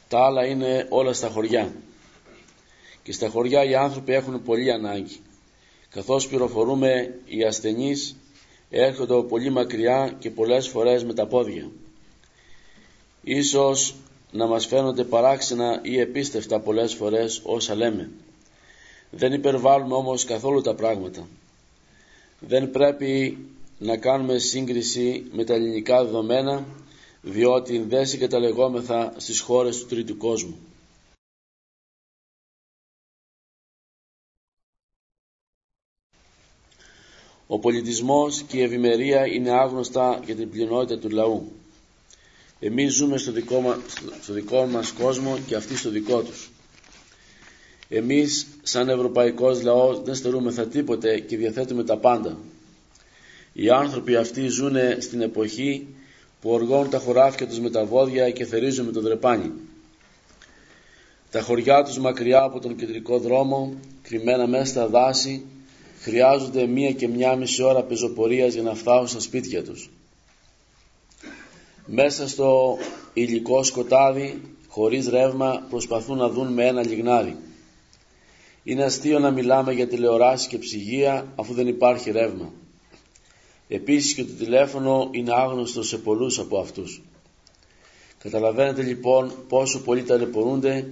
Τα άλλα είναι όλα στα χωριά. Και στα χωριά οι άνθρωποι έχουν πολύ ανάγκη. Καθώς πληροφορούμε οι ασθενείς έρχονται πολύ μακριά και πολλές φορές με τα πόδια. Ίσως να μας φαίνονται παράξενα ή επίστευτα πολλές φορές όσα λέμε. Δεν υπερβάλλουμε όμως καθόλου τα πράγματα. Δεν πρέπει να κάνουμε σύγκριση με τα ελληνικά δεδομένα διότι δεν συγκαταλεγόμεθα στις χώρες του τρίτου κόσμου. Ο πολιτισμός και η ευημερία είναι άγνωστα για την πλειονότητα του λαού. Εμείς ζούμε στο δικό, μας, στο δικό μας κόσμο και αυτοί στο δικό τους. Εμείς σαν ευρωπαϊκός λαός δεν στερούμεθα τίποτε και διαθέτουμε τα πάντα. Οι άνθρωποι αυτοί ζουν στην εποχή που οργώνουν τα χωράφια τους με τα βόδια και θερίζουν με το δρεπάνι. Τα χωριά τους μακριά από τον κεντρικό δρόμο, κρυμμένα μέσα στα δάση, χρειάζονται μία και μία μισή ώρα πεζοπορίας για να φτάσουν στα σπίτια τους. Μέσα στο υλικό σκοτάδι, χωρίς ρεύμα, προσπαθούν να δουν με ένα λιγνάδι. Είναι αστείο να μιλάμε για τηλεοράση και ψυγεία αφού δεν υπάρχει ρεύμα. Επίσης και το τηλέφωνο είναι άγνωστο σε πολλούς από αυτούς. Καταλαβαίνετε λοιπόν πόσο πολλοί ταλαιπωρούνται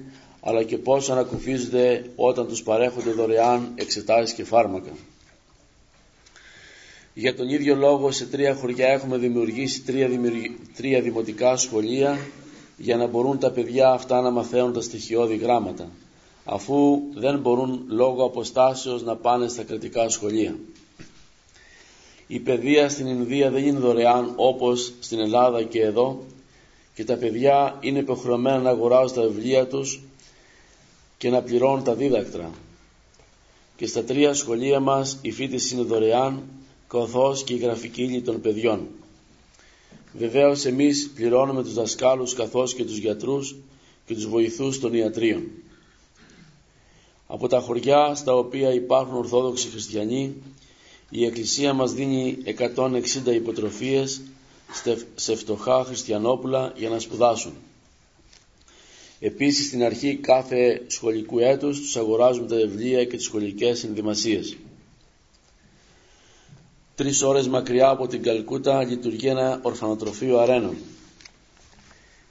αλλά και πόσο ανακουφίζονται όταν τους παρέχονται δωρεάν εξετάσεις και φάρμακα. Για τον ίδιο λόγο σε τρία χωριά έχουμε δημιουργήσει τρία, τρία δημοτικά σχολεία για να μπορούν τα παιδιά αυτά να μαθαίνουν τα στοιχειώδη γράμματα αφού δεν μπορούν λόγω αποστάσεως να πάνε στα κρατικά σχολεία. Η παιδεία στην Ινδία δεν είναι δωρεάν όπως στην Ελλάδα και εδώ και τα παιδιά είναι υποχρεωμένα να αγοράζουν τα βιβλία τους και να πληρώνουν τα δίδακτρα. Και στα τρία σχολεία μας η φίτηση είναι δωρεάν καθώς και η γραφική ύλη των παιδιών. Βεβαίως εμείς πληρώνουμε τους δασκάλους καθώς και τους γιατρούς και τους βοηθούς των ιατρίων. Από τα χωριά στα οποία υπάρχουν Ορθόδοξοι Χριστιανοί η Εκκλησία μας δίνει 160 υποτροφίες σε φτωχά χριστιανόπουλα για να σπουδάσουν. Επίσης στην αρχή κάθε σχολικού έτους τους αγοράζουμε τα βιβλία και τις σχολικές ενδυμασίες. Τρεις ώρες μακριά από την Καλκούτα λειτουργεί ένα ορφανοτροφείο αρένων.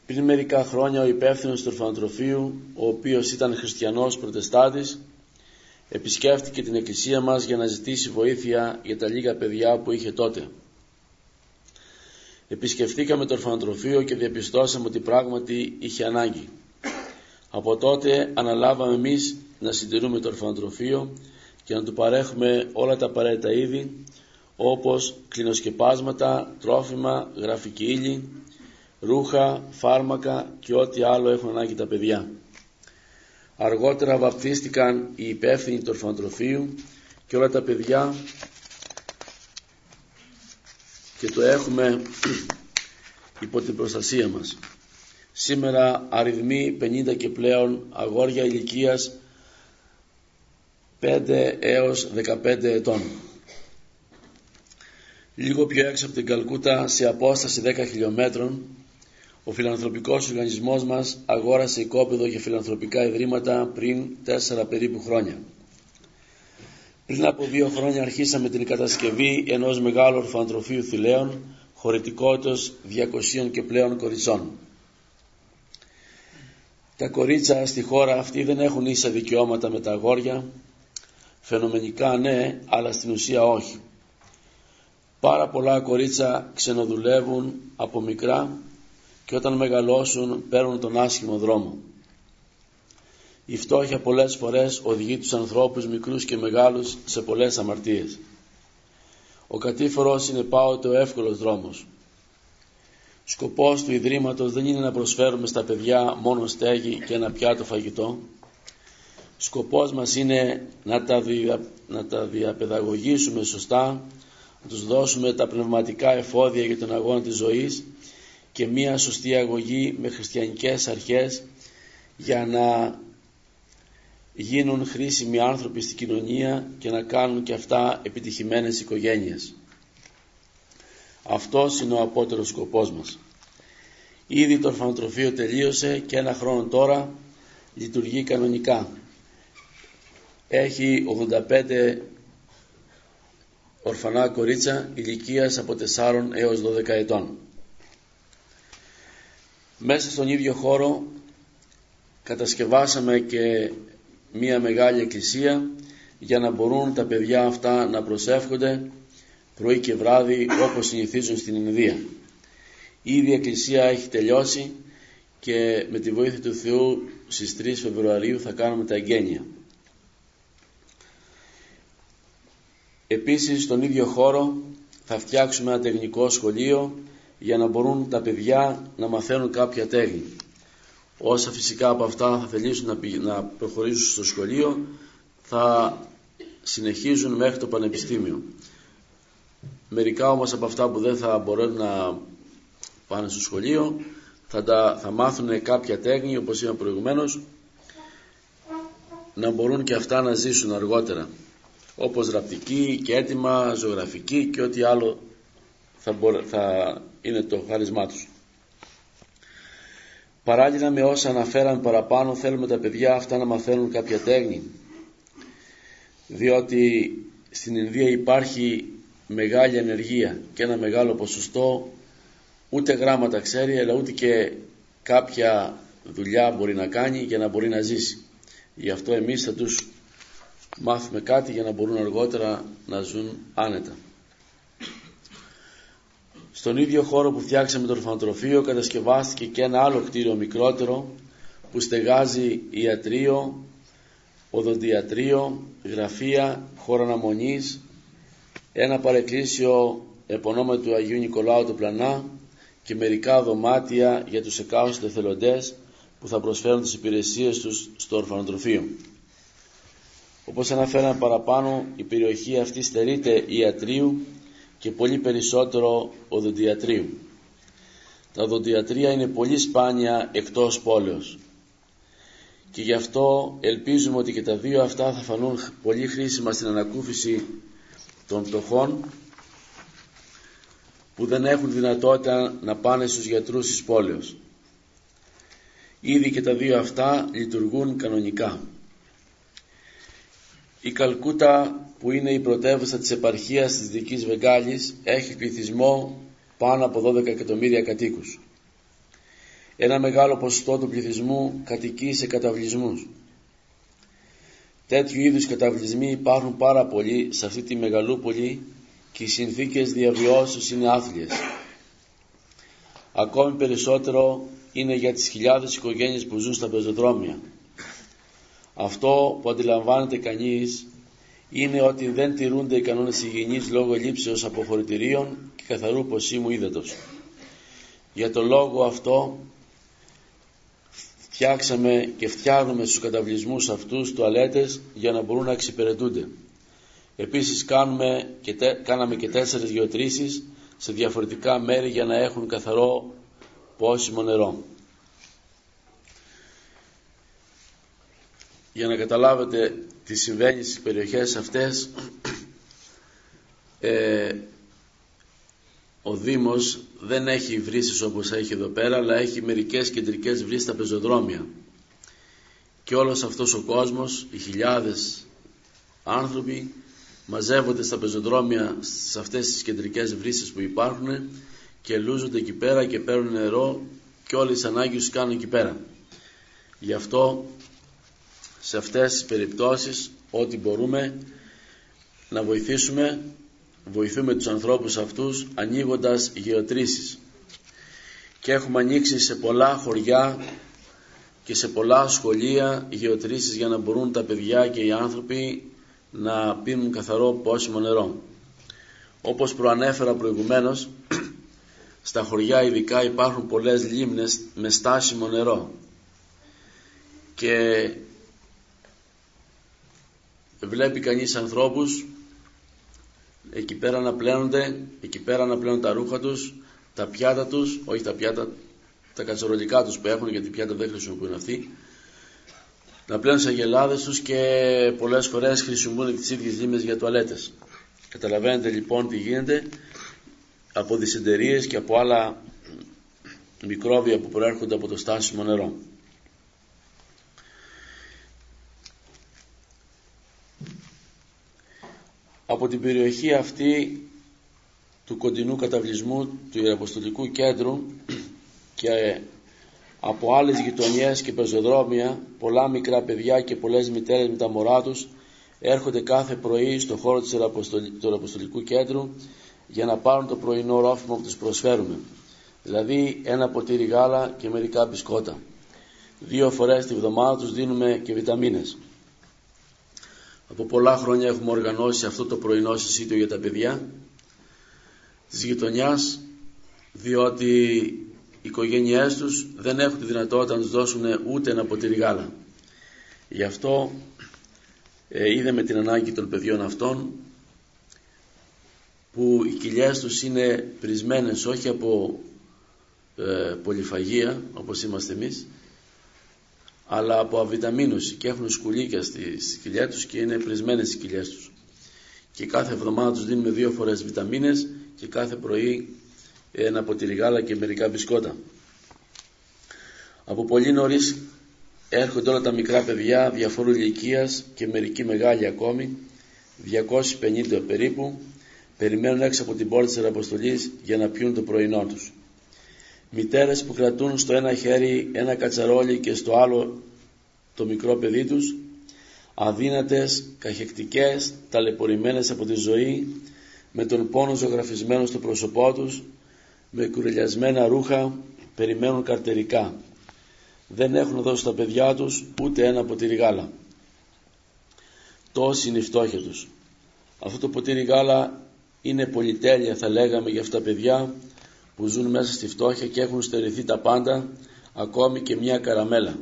Πριν μερικά χρόνια ο υπεύθυνος του ορφανοτροφείου, ο οποίος ήταν χριστιανός προτεστάτης, επισκέφτηκε την εκκλησία μας για να ζητήσει βοήθεια για τα λίγα παιδιά που είχε τότε. Επισκεφθήκαμε το ορφανοτροφείο και διαπιστώσαμε ότι πράγματι είχε ανάγκη. Από τότε αναλάβαμε εμείς να συντηρούμε το ορφανοτροφείο και να του παρέχουμε όλα τα απαραίτητα είδη όπως κλινοσκεπάσματα, τρόφιμα, γραφική ύλη, ρούχα, φάρμακα και ό,τι άλλο έχουν ανάγκη τα παιδιά. Αργότερα βαπτίστηκαν οι υπεύθυνοι του ορφανοτροφείου και όλα τα παιδιά και το έχουμε υπό την προστασία μας. Σήμερα αριθμεί 50 και πλέον αγόρια ηλικίας 5 έως 15 ετών. Λίγο πιο έξω από την Καλκούτα, σε απόσταση 10 χιλιόμετρων, ο φιλανθρωπικός οργανισμός μας αγόρασε οικόπεδο για φιλανθρωπικά ιδρύματα πριν 4 περίπου χρόνια. Πριν από δύο χρόνια αρχίσαμε την κατασκευή ενός μεγάλου ορφανοτροφείου θηλαίων, χωρητικότητος 200 και πλέον κοριτσών. Τα κορίτσα στη χώρα αυτή δεν έχουν ίσα δικαιώματα με τα αγόρια, φαινομενικά ναι, αλλά στην ουσία όχι. Πάρα πολλά κορίτσα ξενοδουλεύουν από μικρά και όταν μεγαλώσουν παίρνουν τον άσχημο δρόμο. Η φτώχεια πολλές φορές οδηγεί τους ανθρώπους μικρούς και μεγάλους σε πολλές αμαρτίες. Ο κατήφορος είναι πάοτε ο εύκολος δρόμος. Σκοπός του Ιδρύματος δεν είναι να προσφέρουμε στα παιδιά μόνο στέγη και ένα πιάτο φαγητό. Σκοπός μας είναι να τα, να τα διαπαιδαγωγήσουμε σωστά, να τους δώσουμε τα πνευματικά εφόδια για τον αγώνα της ζωής και μία σωστή αγωγή με χριστιανικές αρχές για να γίνουν χρήσιμοι άνθρωποι στην κοινωνία και να κάνουν και αυτά επιτυχημένες οικογένειες. Αυτός είναι ο απότερος σκοπός μας. Ήδη το ορφανοτροφείο τελείωσε και ένα χρόνο τώρα λειτουργεί κανονικά. Έχει 85 ορφανά κορίτσα ηλικίας από 4 έως 12 ετών. Μέσα στον ίδιο χώρο κατασκευάσαμε και μία μεγάλη εκκλησία για να μπορούν τα παιδιά αυτά να προσεύχονται πρωί και βράδυ όπως συνηθίζουν στην Ινδία. Ήδη η εκκλησία έχει τελειώσει και με τη βοήθεια του Θεού στις 3 Φεβρουαρίου θα κάνουμε τα εγγένεια. Επίσης στον ίδιο χώρο θα φτιάξουμε ένα τεχνικό σχολείο για να μπορούν τα παιδιά να μαθαίνουν κάποια τέχνη. Όσα φυσικά από αυτά θα θελήσουν να προχωρήσουν στο σχολείο θα συνεχίζουν μέχρι το πανεπιστήμιο. Μερικά όμως από αυτά που δεν θα μπορούν να πάνε στο σχολείο θα, τα, θα μάθουν κάποια τέχνη όπως είπα προηγουμένως να μπορούν και αυτά να ζήσουν αργότερα όπως ραπτική και έτοιμα, ζωγραφική και ό,τι άλλο θα, θα είναι το χάρισμά τους. Παράλληλα με όσα αναφέραμε παραπάνω θέλουμε τα παιδιά αυτά να μαθαίνουν κάποια τέχνη διότι στην Ινδία υπάρχει μεγάλη ενεργεία και ένα μεγάλο ποσοστό ούτε γράμματα ξέρει αλλά ούτε και κάποια δουλειά μπορεί να κάνει για να μπορεί να ζήσει. Γι' αυτό εμείς θα τους μάθουμε κάτι για να μπορούν αργότερα να ζουν άνετα. Στον ίδιο χώρο που φτιάξαμε το ορφανοτροφείο κατασκευάστηκε και ένα άλλο κτίριο μικρότερο που στεγάζει ιατρείο, οδοντιατρείο, γραφεία, χώρο αναμονής, ένα παρεκκλήσιο επωνόμε του Αγίου Νικολάου του Πλανά και μερικά δωμάτια για τους εκάστοτε εθελοντές που θα προσφέρουν τις υπηρεσίες τους στο ορφανοτροφείο. Όπως αναφέραμε παραπάνω, η περιοχή αυτή στερείται ιατρίου και πολύ περισσότερο οδοντιατρίου. Τα οδοντιατρία είναι πολύ σπάνια εκτός πόλεως και γι' αυτό ελπίζουμε ότι και τα δύο αυτά θα φανούν πολύ χρήσιμα στην ανακούφιση των πτωχών που δεν έχουν δυνατότητα να πάνε στους γιατρούς της πόλεως. Ήδη και τα δύο αυτά λειτουργούν κανονικά. Η Καλκούτα που είναι η πρωτεύουσα της επαρχίας της Δικής Βεγγάλης έχει πληθυσμό πάνω από 12 εκατομμύρια κατοίκους. Ένα μεγάλο ποσοστό του πληθυσμού κατοικεί σε καταβλισμούς. Τέτοιου είδους καταβλισμοί υπάρχουν πάρα πολλοί σε αυτή τη μεγαλούπολη και οι συνθήκες διαβιώσεως είναι άθλιες. Ακόμη περισσότερο είναι για τις χιλιάδες οικογένειες που ζουν στα πεζοδρόμια. Αυτό που αντιλαμβάνεται κανείς είναι ότι δεν τηρούνται οι κανόνες υγιεινής λόγω λήψεως αποχωρητηρίων και καθαρού ποσίμου ύδατος. Για τον λόγο αυτό φτιάξαμε και φτιάχνουμε στους καταβλισμούς αυτούς τουαλέτες για να μπορούν να εξυπηρετούνται. Επίσης κάνουμε και κάναμε και τέσσερις γεωτρήσεις σε διαφορετικά μέρη για να έχουν καθαρό πόσιμο νερό. Για να καταλάβετε τι συμβαίνει στις περιοχές αυτές ε, ο Δήμος δεν έχει βρύσεις όπως έχει εδώ πέρα αλλά έχει μερικές κεντρικές βρύσεις στα πεζοδρόμια και όλος αυτός ο κόσμος οι χιλιάδες άνθρωποι μαζεύονται στα πεζοδρόμια σε αυτές τις κεντρικές βρύσεις που υπάρχουν και λούζονται εκεί πέρα και παίρνουν νερό και όλες τις ανάγκες τους κάνουν εκεί πέρα. Γι' αυτό σε αυτές τις περιπτώσεις ό,τι μπορούμε να βοηθήσουμε βοηθούμε τους ανθρώπους αυτούς ανοίγοντας γεωτρήσεις και έχουμε ανοίξει σε πολλά χωριά και σε πολλά σχολεία γεωτρήσεις για να μπορούν τα παιδιά και οι άνθρωποι να πίνουν καθαρό πόσιμο νερό. Όπως προανέφερα προηγουμένως, [CLEARS THROAT] στα χωριά ειδικά υπάρχουν πολλές λίμνες με στάσιμο νερό και βλέπει κανείς ανθρώπους εκεί πέρα να πλένονται, εκεί πέρα να πλένουν τα ρούχα τους, τα πιάτα τους, όχι τα πιάτα, τα κατσαρολικά τους που έχουν γιατί πιάτα δεν χρησιμοποιούν αυτοί, να πλένουν σε αγελάδες τους και πολλές φορές χρησιμοποιούν τις ίδιες λίμνες για τουαλέτες. Καταλαβαίνετε λοιπόν τι γίνεται από δυσεντερίες και από άλλα μικρόβια που προέρχονται από το στάσιμο νερό. Από την περιοχή αυτή του κοντινού καταβλισμού του Ιεραποστολικού Κέντρου και από άλλες γειτονιές και πεζοδρόμια πολλά μικρά παιδιά και πολλές μητέρες με τα μωρά τους έρχονται κάθε πρωί στο χώρο του Ιεραποστολικού Κέντρου για να πάρουν το πρωινό ρόφημα που τους προσφέρουμε. Δηλαδή ένα ποτήρι γάλα και μερικά μπισκότα. Δύο φορές τη βδομάδα τους δίνουμε και βιταμίνες. Από πολλά χρόνια έχουμε οργανώσει αυτό το πρωινό συσίτιο για τα παιδιά της γειτονιάς διότι οι οικογένειές τους δεν έχουν τη δυνατότητα να τους δώσουν ούτε ένα ποτήρι γάλα. Γι' αυτό ε, είδαμε την ανάγκη των παιδιών αυτών που οι κοιλιές τους είναι πρισμένες όχι από ε, πολυφαγία όπως είμαστε εμείς αλλά από αβιταμίνωση και έχουν σκουλίκια στις κοιλιές τους και είναι πρισμένες οι κοιλιές τους. Και κάθε εβδομάδα τους δίνουμε δύο φορές βιταμίνες και κάθε πρωί ένα ποτήρι γάλα και μερικά μπισκότα. Από πολύ νωρίς έρχονται όλα τα μικρά παιδιά διαφόρου ηλικίας και μερικοί μεγάλοι ακόμη, 250 περίπου, περιμένουν έξω από την πόρτα της Αποστολής για να πιούν το πρωινό τους. Μητέρες που κρατούν στο ένα χέρι ένα κατσαρόλι και στο άλλο το μικρό παιδί τους, αδύνατες, καχεκτικές, ταλαιπωρημένες από τη ζωή, με τον πόνο ζωγραφισμένο στο πρόσωπό τους, με κουρελιασμένα ρούχα, περιμένουν καρτερικά. Δεν έχουν δώσει στα παιδιά τους ούτε ένα ποτήρι γάλα. Τόση είναι η φτώχεια τους. Αυτό το ποτήρι γάλα είναι πολυτέλεια θα λέγαμε για αυτά τα παιδιά που ζουν μέσα στη φτώχεια και έχουν στερηθεί τα πάντα ακόμη και μια καραμέλα.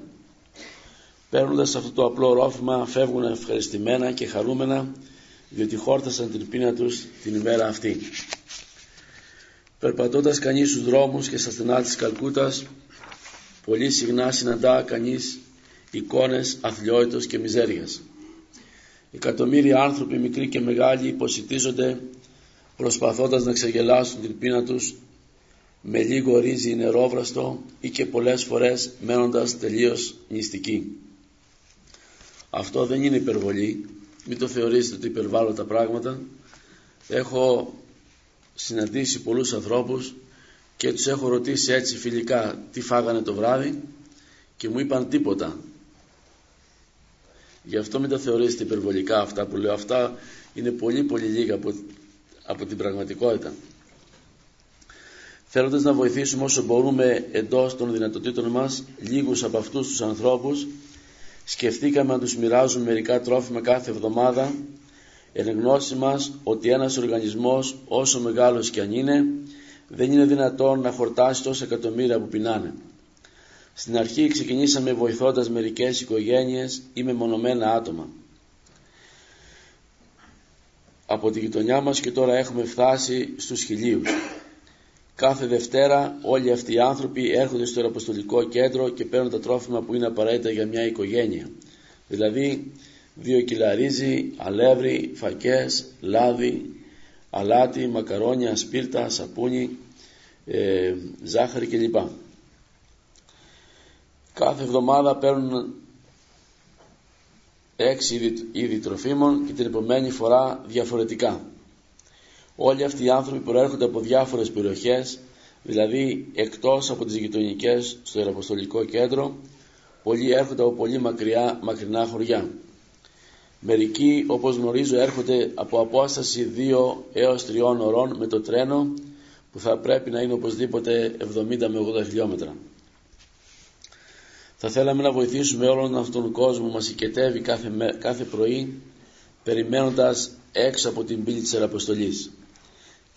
Παίρνοντας αυτό το απλό ρόφημα φεύγουν ευχαριστημένα και χαρούμενα διότι χόρτασαν την πείνα τους την ημέρα αυτή. Περπατώντας κανείς στους δρόμους και στα στενά της Καλκούτας πολύ συχνά συναντά κανείς εικόνες αθλιότητος και μιζέριας. Εκατομμύρια άνθρωποι μικροί και μεγάλοι υποσυτίζονται προσπαθώντας να ξεγελάσουν την πείνα τους με λίγο ρύζι νερόβραστο ή και πολλές φορές μένοντας τελείως νηστικοί. Αυτό δεν είναι υπερβολή, μην το θεωρήσετε ότι υπερβάλλω τα πράγματα. Έχω συναντήσει πολλούς ανθρώπους και τους έχω ρωτήσει έτσι φιλικά τι φάγανε το βράδυ και μου είπαν τίποτα. Γι' αυτό μην τα θεωρήσετε υπερβολικά αυτά που λέω. Αυτά είναι πολύ πολύ λίγα από, από την πραγματικότητα. Θέλοντας να βοηθήσουμε όσο μπορούμε εντός των δυνατοτήτων μας λίγους από αυτούς τους ανθρώπους σκεφτήκαμε να τους μοιράζουμε μερικά τρόφιμα κάθε εβδομάδα εν γνώση μας ότι ένας οργανισμός όσο μεγάλος κι αν είναι δεν είναι δυνατόν να χορτάσει τόσα εκατομμύρια που πεινάνε. Στην αρχή ξεκινήσαμε βοηθώντας μερικές οικογένειες ή μεμονωμένα άτομα. Από τη γειτονιά μας και τώρα έχουμε φτάσει στους χιλίους. Κάθε Δευτέρα όλοι αυτοί οι άνθρωποι έρχονται στο Αποστολικό Κέντρο και παίρνουν τα τρόφιμα που είναι απαραίτητα για μια οικογένεια. Δηλαδή δύο κιλά ρύζι, αλεύρι, φακές, λάδι, αλάτι, μακαρόνια, σπίρτα, σαπούνι, ε, ζάχαρη κλπ. Κάθε εβδομάδα παίρνουν έξι είδη, είδη τροφίμων και την επομένη φορά διαφορετικά. Όλοι αυτοί οι άνθρωποι προέρχονται από διάφορες περιοχές, δηλαδή εκτός από τις γειτονικές στο Ιεραποστολικό Κέντρο, πολλοί έρχονται από πολύ μακριά, μακρινά χωριά. Μερικοί, όπως γνωρίζω, έρχονται από απόσταση 2 έως 3 ωρών με το τρένο, που θα πρέπει να είναι οπωσδήποτε 70 με 80 χιλιόμετρα. Θα θέλαμε να βοηθήσουμε όλον αυτόν τον κόσμο που μας οικετεύει κάθε, κάθε πρωί, περιμένοντας έξω από την πύλη της Ιεραποστολής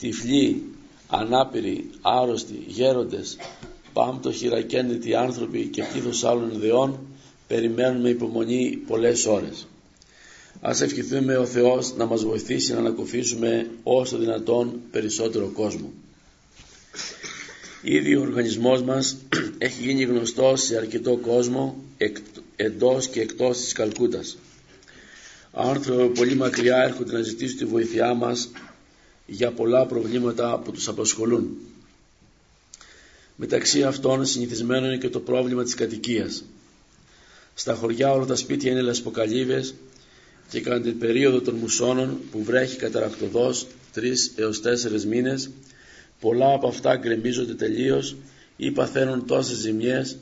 τυφλοί, ανάπηροι, άρρωστοι, γέροντες, πάμπτωχοι, ρακένδυτοι άνθρωποι και πλήθος άλλων ιδεών περιμένουν με υπομονή πολλές ώρες. Ας ευχηθούμε ο Θεός να μας βοηθήσει να ανακουφίσουμε όσο δυνατόν περισσότερο κόσμο. Ήδη ο οργανισμός μας [CLEARS THROAT] έχει γίνει γνωστός σε αρκετό κόσμο εντός και εκτός της Καλκούτας. Άνθρωποι πολύ μακριά έρχονται να ζητήσουν τη βοήθειά μας για πολλά προβλήματα που τους απασχολούν. Μεταξύ αυτών συνηθισμένο είναι και το πρόβλημα της κατοικίας. Στα χωριά όλα τα σπίτια είναι λασποκαλύβες και κατά την περίοδο των μουσώνων που βρέχει καταρακτοδός τρεις έως τέσσερις μήνες πολλά από αυτά γκρεμίζονται τελείως ή παθαίνουν τόσες ζημιές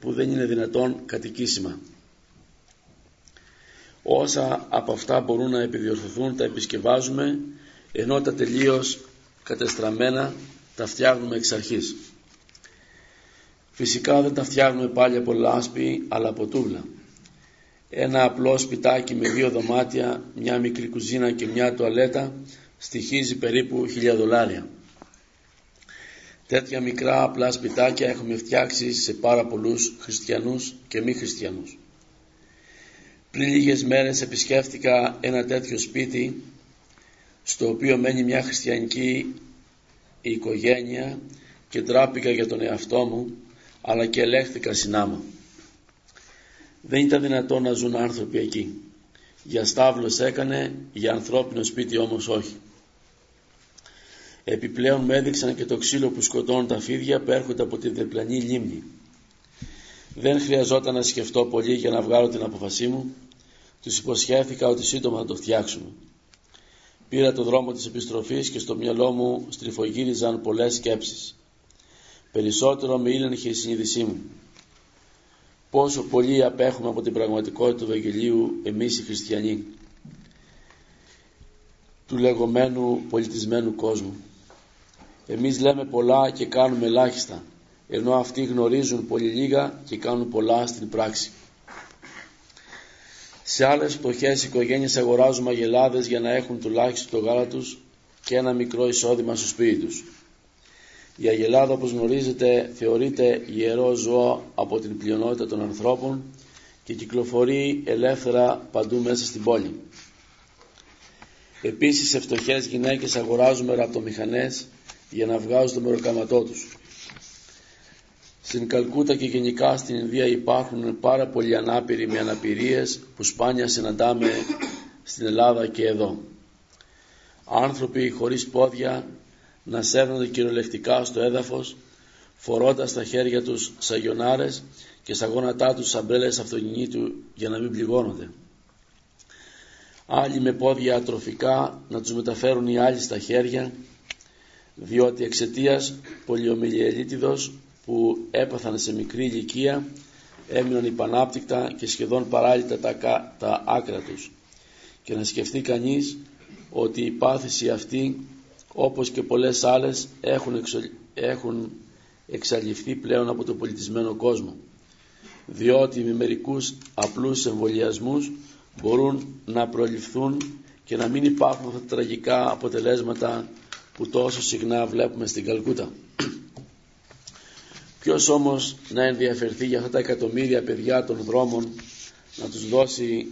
που δεν είναι δυνατόν κατοικήσιμα. Όσα από αυτά μπορούν να επιδιορθωθούν τα επισκευάζουμε ενώ τα τελείως κατεστραμμένα τα φτιάχνουμε εξ αρχής. Φυσικά δεν τα φτιάχνουμε πάλι από λάσπη αλλά από τούβλα. Ένα απλό σπιτάκι με δύο δωμάτια, μια μικρή κουζίνα και μια τουαλέτα στοιχίζει περίπου χιλιά δολάρια. Τέτοια μικρά απλά σπιτάκια έχουμε φτιάξει σε πάρα πολλούς χριστιανούς και μη χριστιανούς. Πριν λίγες μέρες επισκέφτηκα ένα τέτοιο σπίτι στο οποίο μένει μια χριστιανική οικογένεια και τράπηκα για τον εαυτό μου αλλά και ελέγχθηκα συνάμα. Δεν ήταν δυνατόν να ζουν άνθρωποι εκεί. Για στάβλος έκανε, για ανθρώπινο σπίτι όμως όχι. Επιπλέον με έδειξαν και το ξύλο που σκοτώνουν τα φίδια που έρχονται από τη διπλανή λίμνη. Δεν χρειαζόταν να σκεφτώ πολύ για να βγάλω την αποφασή μου. Τους υποσχέθηκα ότι σύντομα θα το φτιάξουμε. Πήρα το δρόμο της επιστροφής και στο μυαλό μου στριφογύριζαν πολλές σκέψεις. Περισσότερο με ήλεγχε η συνείδησή μου. Πόσο πολύ απέχουμε από την πραγματικότητα του Ευαγγελίου εμείς οι χριστιανοί του λεγόμενου πολιτισμένου κόσμου. Εμείς λέμε πολλά και κάνουμε ελάχιστα, ενώ αυτοί γνωρίζουν πολύ λίγα και κάνουν πολλά στην πράξη. Σε άλλες φτωχές οικογένειες αγοράζουν μαγελάδες για να έχουν τουλάχιστον το γάλα τους και ένα μικρό εισόδημα στο σπίτι τους. Η αγελάδα όπως γνωρίζετε θεωρείται ιερό ζώο από την πλειονότητα των ανθρώπων και κυκλοφορεί ελεύθερα παντού μέσα στην πόλη. Επίσης σε φτωχές γυναίκες αγοράζουν μεραπτομηχανές για να βγάζουν το μεροκαματό τους. Στην Καλκούτα και γενικά στην Ινδία υπάρχουν πάρα πολλοί ανάπηροι με αναπηρίες που σπάνια συναντάμε στην Ελλάδα και εδώ. Άνθρωποι χωρίς πόδια να σέρνονται κυριολεκτικά στο έδαφος φορώντας στα χέρια τους σαγιονάρες και στα γόνατά τους σαμπρέλες αυτοκινήτου για να μην πληγώνονται. Άλλοι με πόδια ατροφικά να τους μεταφέρουν οι άλλοι στα χέρια διότι εξαιτίας πολιομιλιελίτιδος που έπαθαν σε μικρή ηλικία έμειναν υπανάπτυκτα και σχεδόν παράλυτα τα, τα άκρα τους και να σκεφτεί κανείς ότι η πάθηση αυτή όπως και πολλές άλλες έχουν, έχουν εξαλειφθεί πλέον από τον πολιτισμένο κόσμο διότι με μερικούς απλούς εμβολιασμούς μπορούν να προληφθούν και να μην υπάρχουν αυτά τα τραγικά αποτελέσματα που τόσο συχνά βλέπουμε στην Καλκούτα. Ποιος όμως να ενδιαφερθεί για αυτά τα εκατομμύρια παιδιά των δρόμων να τους δώσει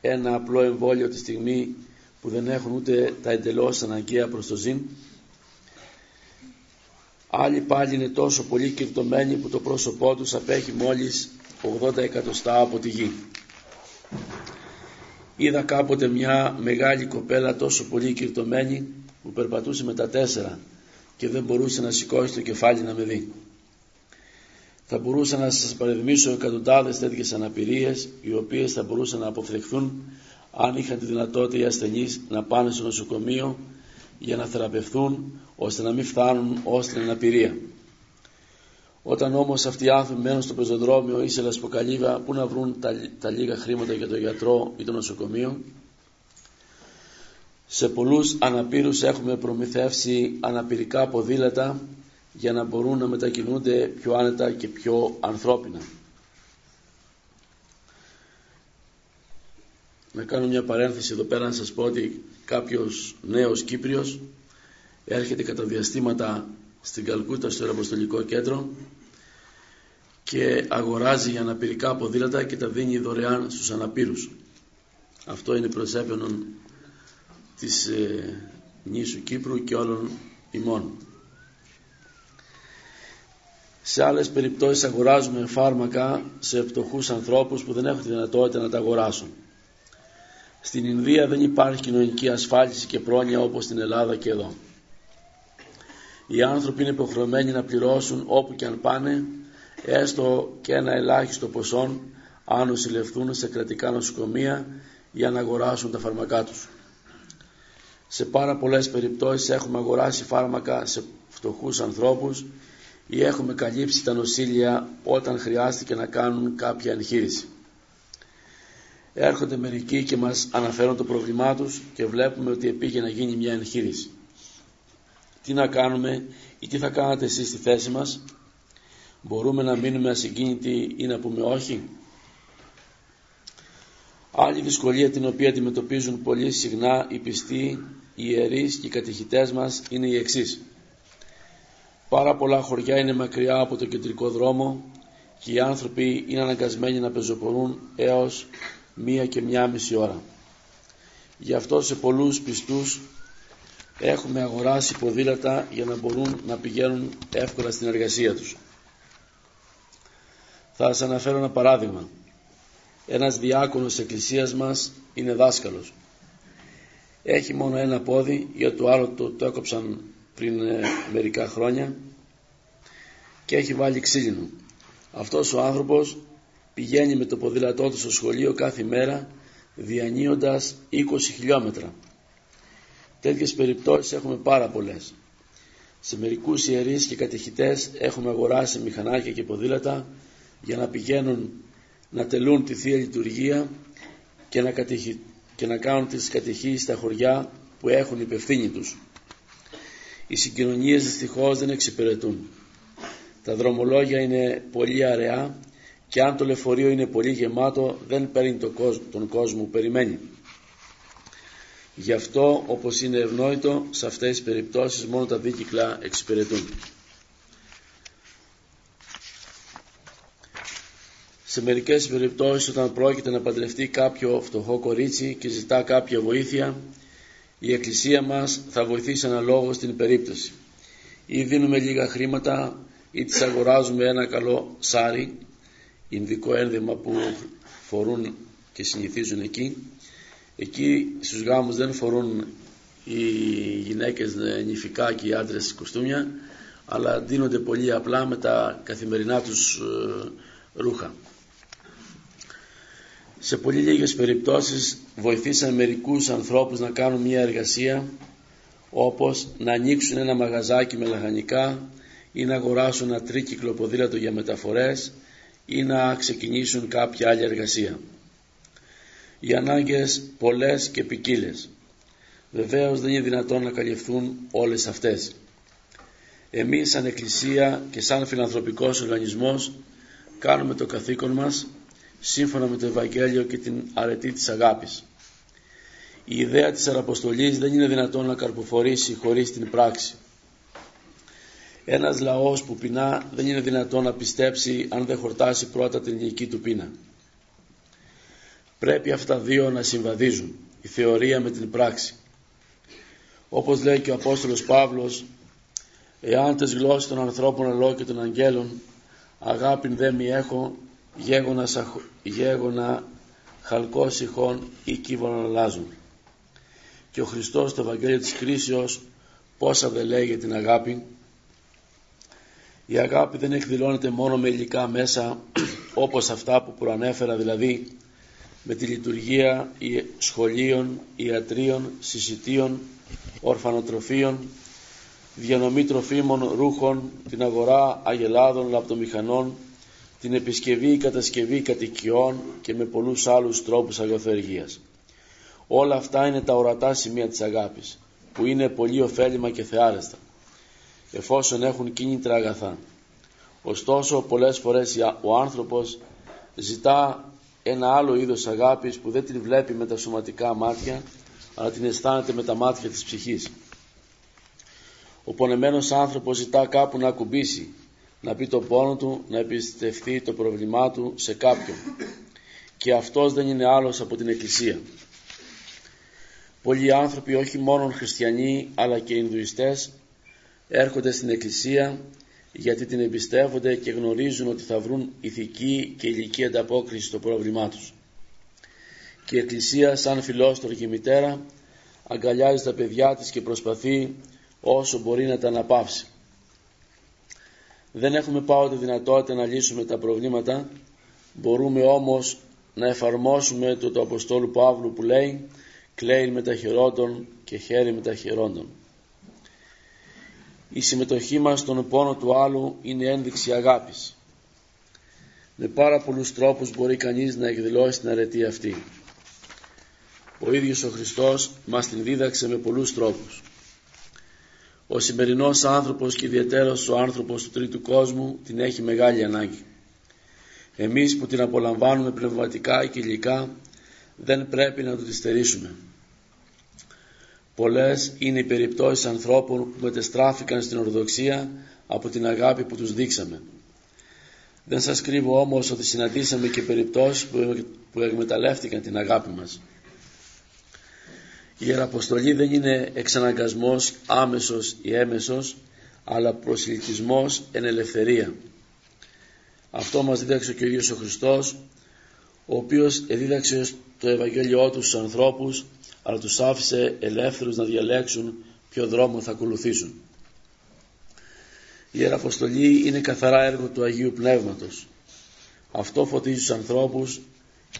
ένα απλό εμβόλιο τη στιγμή που δεν έχουν ούτε τα εντελώς αναγκαία προς το ζήν; Άλλοι πάλι είναι τόσο πολύ κυρτωμένοι που το πρόσωπό τους απέχει μόλις 80 εκατοστά από τη γη. Είδα κάποτε μια μεγάλη κοπέλα τόσο πολύ κυρτωμένη που περπατούσε με τα τέσσερα και δεν μπορούσε να σηκώσει το κεφάλι να με δει. Θα μπορούσα να σας παραδειγμίσω εκατοντάδες τέτοιες αναπηρίες οι οποίες θα μπορούσαν να αποφευχθούν αν είχαν τη δυνατότητα οι ασθενείς να πάνε στο νοσοκομείο για να θεραπευθούν ώστε να μην φτάνουν ως την αναπηρία. Όταν όμως αυτοί οι άνθρωποι μένουν στο πεζοδρόμιο ή σε λασποκαλύβα πού να βρουν τα, τα λίγα χρήματα για τον γιατρό ή το νοσοκομείο; Σε πολλούς αναπήρους έχουμε προμηθεύσει αναπηρικά ποδήλατα για να μπορούν να μετακινούνται πιο άνετα και πιο ανθρώπινα. Να κάνω μια παρένθεση εδώ πέρα να σας πω ότι κάποιος νέος Κύπριος έρχεται κατά διαστήματα στην Καλκούτα στο Εραποστολικό Κέντρο και αγοράζει για αναπηρικά ποδήλατα και τα δίνει δωρεάν στους αναπήρους. Αυτό είναι προς της ε, νήσου Κύπρου και όλων ημών. Σε άλλες περιπτώσεις αγοράζουμε φάρμακα σε φτωχούς ανθρώπους που δεν έχουν τη δυνατότητα να τα αγοράσουν. Στην Ινδία δεν υπάρχει κοινωνική ασφάλιση και πρόνοια όπως στην Ελλάδα και εδώ. Οι άνθρωποι είναι υποχρεωμένοι να πληρώσουν όπου και αν πάνε έστω και ένα ελάχιστο ποσό αν νοσηλευτούν σε κρατικά νοσοκομεία για να αγοράσουν τα φαρμακά τους. Σε πάρα πολλές περιπτώσεις έχουμε αγοράσει φάρμακα σε φτωχούς ανθρώπους ή έχουμε καλύψει τα νοσήλια όταν χρειάστηκε να κάνουν κάποια εγχείρηση. Έρχονται μερικοί και μας αναφέρουν το πρόβλημά τους και βλέπουμε ότι επήγε να γίνει μια εγχείρηση. Τι να κάνουμε ή τι θα κάνατε εσείς στη θέση μας; Μπορούμε να μείνουμε ασυγκίνητοι ή να πούμε όχι; Άλλη δυσκολία την οποία αντιμετωπίζουν πολύ συχνά οι πιστοί, οι ιερείς και οι κατηχητές μας είναι η εξής. Πάρα πολλά χωριά είναι μακριά από το κεντρικό δρόμο και οι άνθρωποι είναι αναγκασμένοι να πεζοπορούν έως μία και μία μισή ώρα. Γι' αυτό σε πολλούς πιστούς έχουμε αγοράσει ποδήλατα για να μπορούν να πηγαίνουν εύκολα στην εργασία τους. Θα σας αναφέρω ένα παράδειγμα. Ένας διάκονος της εκκλησίας μας είναι δάσκαλος. Έχει μόνο ένα πόδι, για το άλλο το, το έκοψαν πριν ε, μερικά χρόνια και έχει βάλει ξύλινο. Αυτός ο άνθρωπος πηγαίνει με το ποδήλατό του στο σχολείο κάθε μέρα διανύοντας 20 χιλιόμετρα. Τέτοιες περιπτώσεις έχουμε πάρα πολλές. Σε μερικούς ιερείς και κατηχητές έχουμε αγοράσει μηχανάκια και ποδήλατα για να πηγαίνουν να τελούν τη Θεία Λειτουργία και να, και να κάνουν τις κατηχήσεις στα χωριά που έχουν υπευθύνη τους. Οι συγκοινωνίες δυστυχώς δεν εξυπηρετούν. Τα δρομολόγια είναι πολύ αραιά και αν το λεωφορείο είναι πολύ γεμάτο δεν παίρνει τον κόσμο που περιμένει. Γι' αυτό όπως είναι ευνόητο σε αυτές τις περιπτώσεις μόνο τα δίκυκλα εξυπηρετούν. Σε μερικές περιπτώσεις όταν πρόκειται να παντρευτεί κάποιο φτωχό κορίτσι και ζητά κάποια βοήθεια η Εκκλησία μας θα βοηθήσει αναλόγως στην περίπτωση. Ή δίνουμε λίγα χρήματα ή τις αγοράζουμε ένα καλό σάρι, ινδικό ένδυμα που φορούν και συνηθίζουν εκεί. Εκεί στους γάμους δεν φορούν οι γυναίκες νηφικά και οι άντρες κοστούμια, αλλά δίνονται πολύ απλά με τα καθημερινά τους ε, ρούχα. Σε πολύ λίγες περιπτώσεις βοηθήσαν μερικούς ανθρώπους να κάνουν μια εργασία όπως να ανοίξουν ένα μαγαζάκι με λαχανικά ή να αγοράσουν ένα τρίκυκλο ποδήλατο για μεταφορές ή να ξεκινήσουν κάποια άλλη εργασία. Οι ανάγκες πολλές και ποικίλες. Βεβαίως δεν είναι δυνατόν να καλυφθούν όλες αυτές. Εμείς σαν Εκκλησία και σαν φιλανθρωπικός οργανισμός κάνουμε το καθήκον μας σύμφωνα με το Ευαγγέλιο και την αρετή της αγάπης. Η ιδέα της αραποστολής δεν είναι δυνατόν να καρποφορήσει χωρίς την πράξη. Ένας λαός που πεινά δεν είναι δυνατόν να πιστέψει αν δεν χορτάσει πρώτα την ηλική του πείνα. Πρέπει αυτά δύο να συμβαδίζουν, η θεωρία με την πράξη. Όπως λέει και ο Απόστολος Παύλος, εάν τις γλώσσες των ανθρώπων αλώ και των αγγέλων αγάπην δεν μη έχω γέγονα, γέγονα χαλκός ηχών ή κύβων αλλάζουν. Και ο Χριστός στο Ευαγγέλιο της Κρίσεως πόσα δεν λέει για την αγάπη. Η αγάπη δεν εκδηλώνεται μόνο με υλικά μέσα [CLEARS THROAT] όπως αυτά που προανέφερα δηλαδή με τη λειτουργία σχολείων, ιατρίων, συσιτίων, ορφανοτροφίων, διανομή τροφίμων, ρούχων, την αγορά αγελάδων, λαπτομηχανών, την επισκευή ή κατασκευή κατοικιών και με πολλούς άλλους τρόπους αγιοθεργίας. Όλα αυτά είναι τα ορατά σημεία της αγάπης, που είναι πολύ ωφέλιμα και θεάρεστα, εφόσον έχουν κίνητρα αγαθά. Ωστόσο, πολλές φορές ο άνθρωπος ζητά ένα άλλο είδος αγάπης που δεν την βλέπει με τα σωματικά μάτια, αλλά την αισθάνεται με τα μάτια της ψυχής. Ο πονεμένος άνθρωπος ζητά κάπου να ακουμπήσει, να πει το πόνο του, να εμπιστευτεί το πρόβλημά του σε κάποιον. Και αυτός δεν είναι άλλος από την Εκκλησία. Πολλοί άνθρωποι, όχι μόνο χριστιανοί, αλλά και Ινδουιστές, έρχονται στην Εκκλησία γιατί την εμπιστεύονται και γνωρίζουν ότι θα βρουν ηθική και ηλική ανταπόκριση στο πρόβλημά τους. Και η Εκκλησία σαν φιλόστορη και μητέρα αγκαλιάζει τα παιδιά της και προσπαθεί όσο μπορεί να τα αναπαύσει. Δεν έχουμε πάοτε δυνατότητα να λύσουμε τα προβλήματα, μπορούμε όμως να εφαρμόσουμε το του Αποστόλου Παύλου που λέει «κλαίει με τα χειρόντων και χέρι με τα χειρόντων». Η συμμετοχή μας στον πόνο του άλλου είναι ένδειξη αγάπης. Με πάρα πολλούς τρόπους μπορεί κανείς να εκδηλώσει την αρετή αυτή. Ο ίδιος ο Χριστός μας την δίδαξε με πολλούς τρόπους. Ο σημερινός άνθρωπος και ιδιαίτερος ο άνθρωπος του τρίτου κόσμου την έχει μεγάλη ανάγκη. Εμείς που την απολαμβάνουμε πνευματικά και υλικά δεν πρέπει να του τη στερήσουμε. Πολλές είναι οι περιπτώσεις ανθρώπων που μετεστράφηκαν στην Ορθοδοξία από την αγάπη που τους δείξαμε. Δεν σας κρύβω όμως ότι συναντήσαμε και περιπτώσεις που εκμεταλλεύτηκαν την αγάπη μας. Η Ιεραποστολή δεν είναι εξαναγκασμός άμεσος ή έμεσος, αλλά προσιλητισμός εν ελευθερία. Αυτό μας δίδαξε και ο ίδιος ο Χριστός, ο οποίος δίδαξε το Ευαγγέλιό του στους ανθρώπους, αλλά τους άφησε ελεύθερους να διαλέξουν ποιο δρόμο θα ακολουθήσουν. Η Ιεραποστολή είναι καθαρά έργο του Αγίου Πνεύματος. Αυτό φωτίζει τους ανθρώπους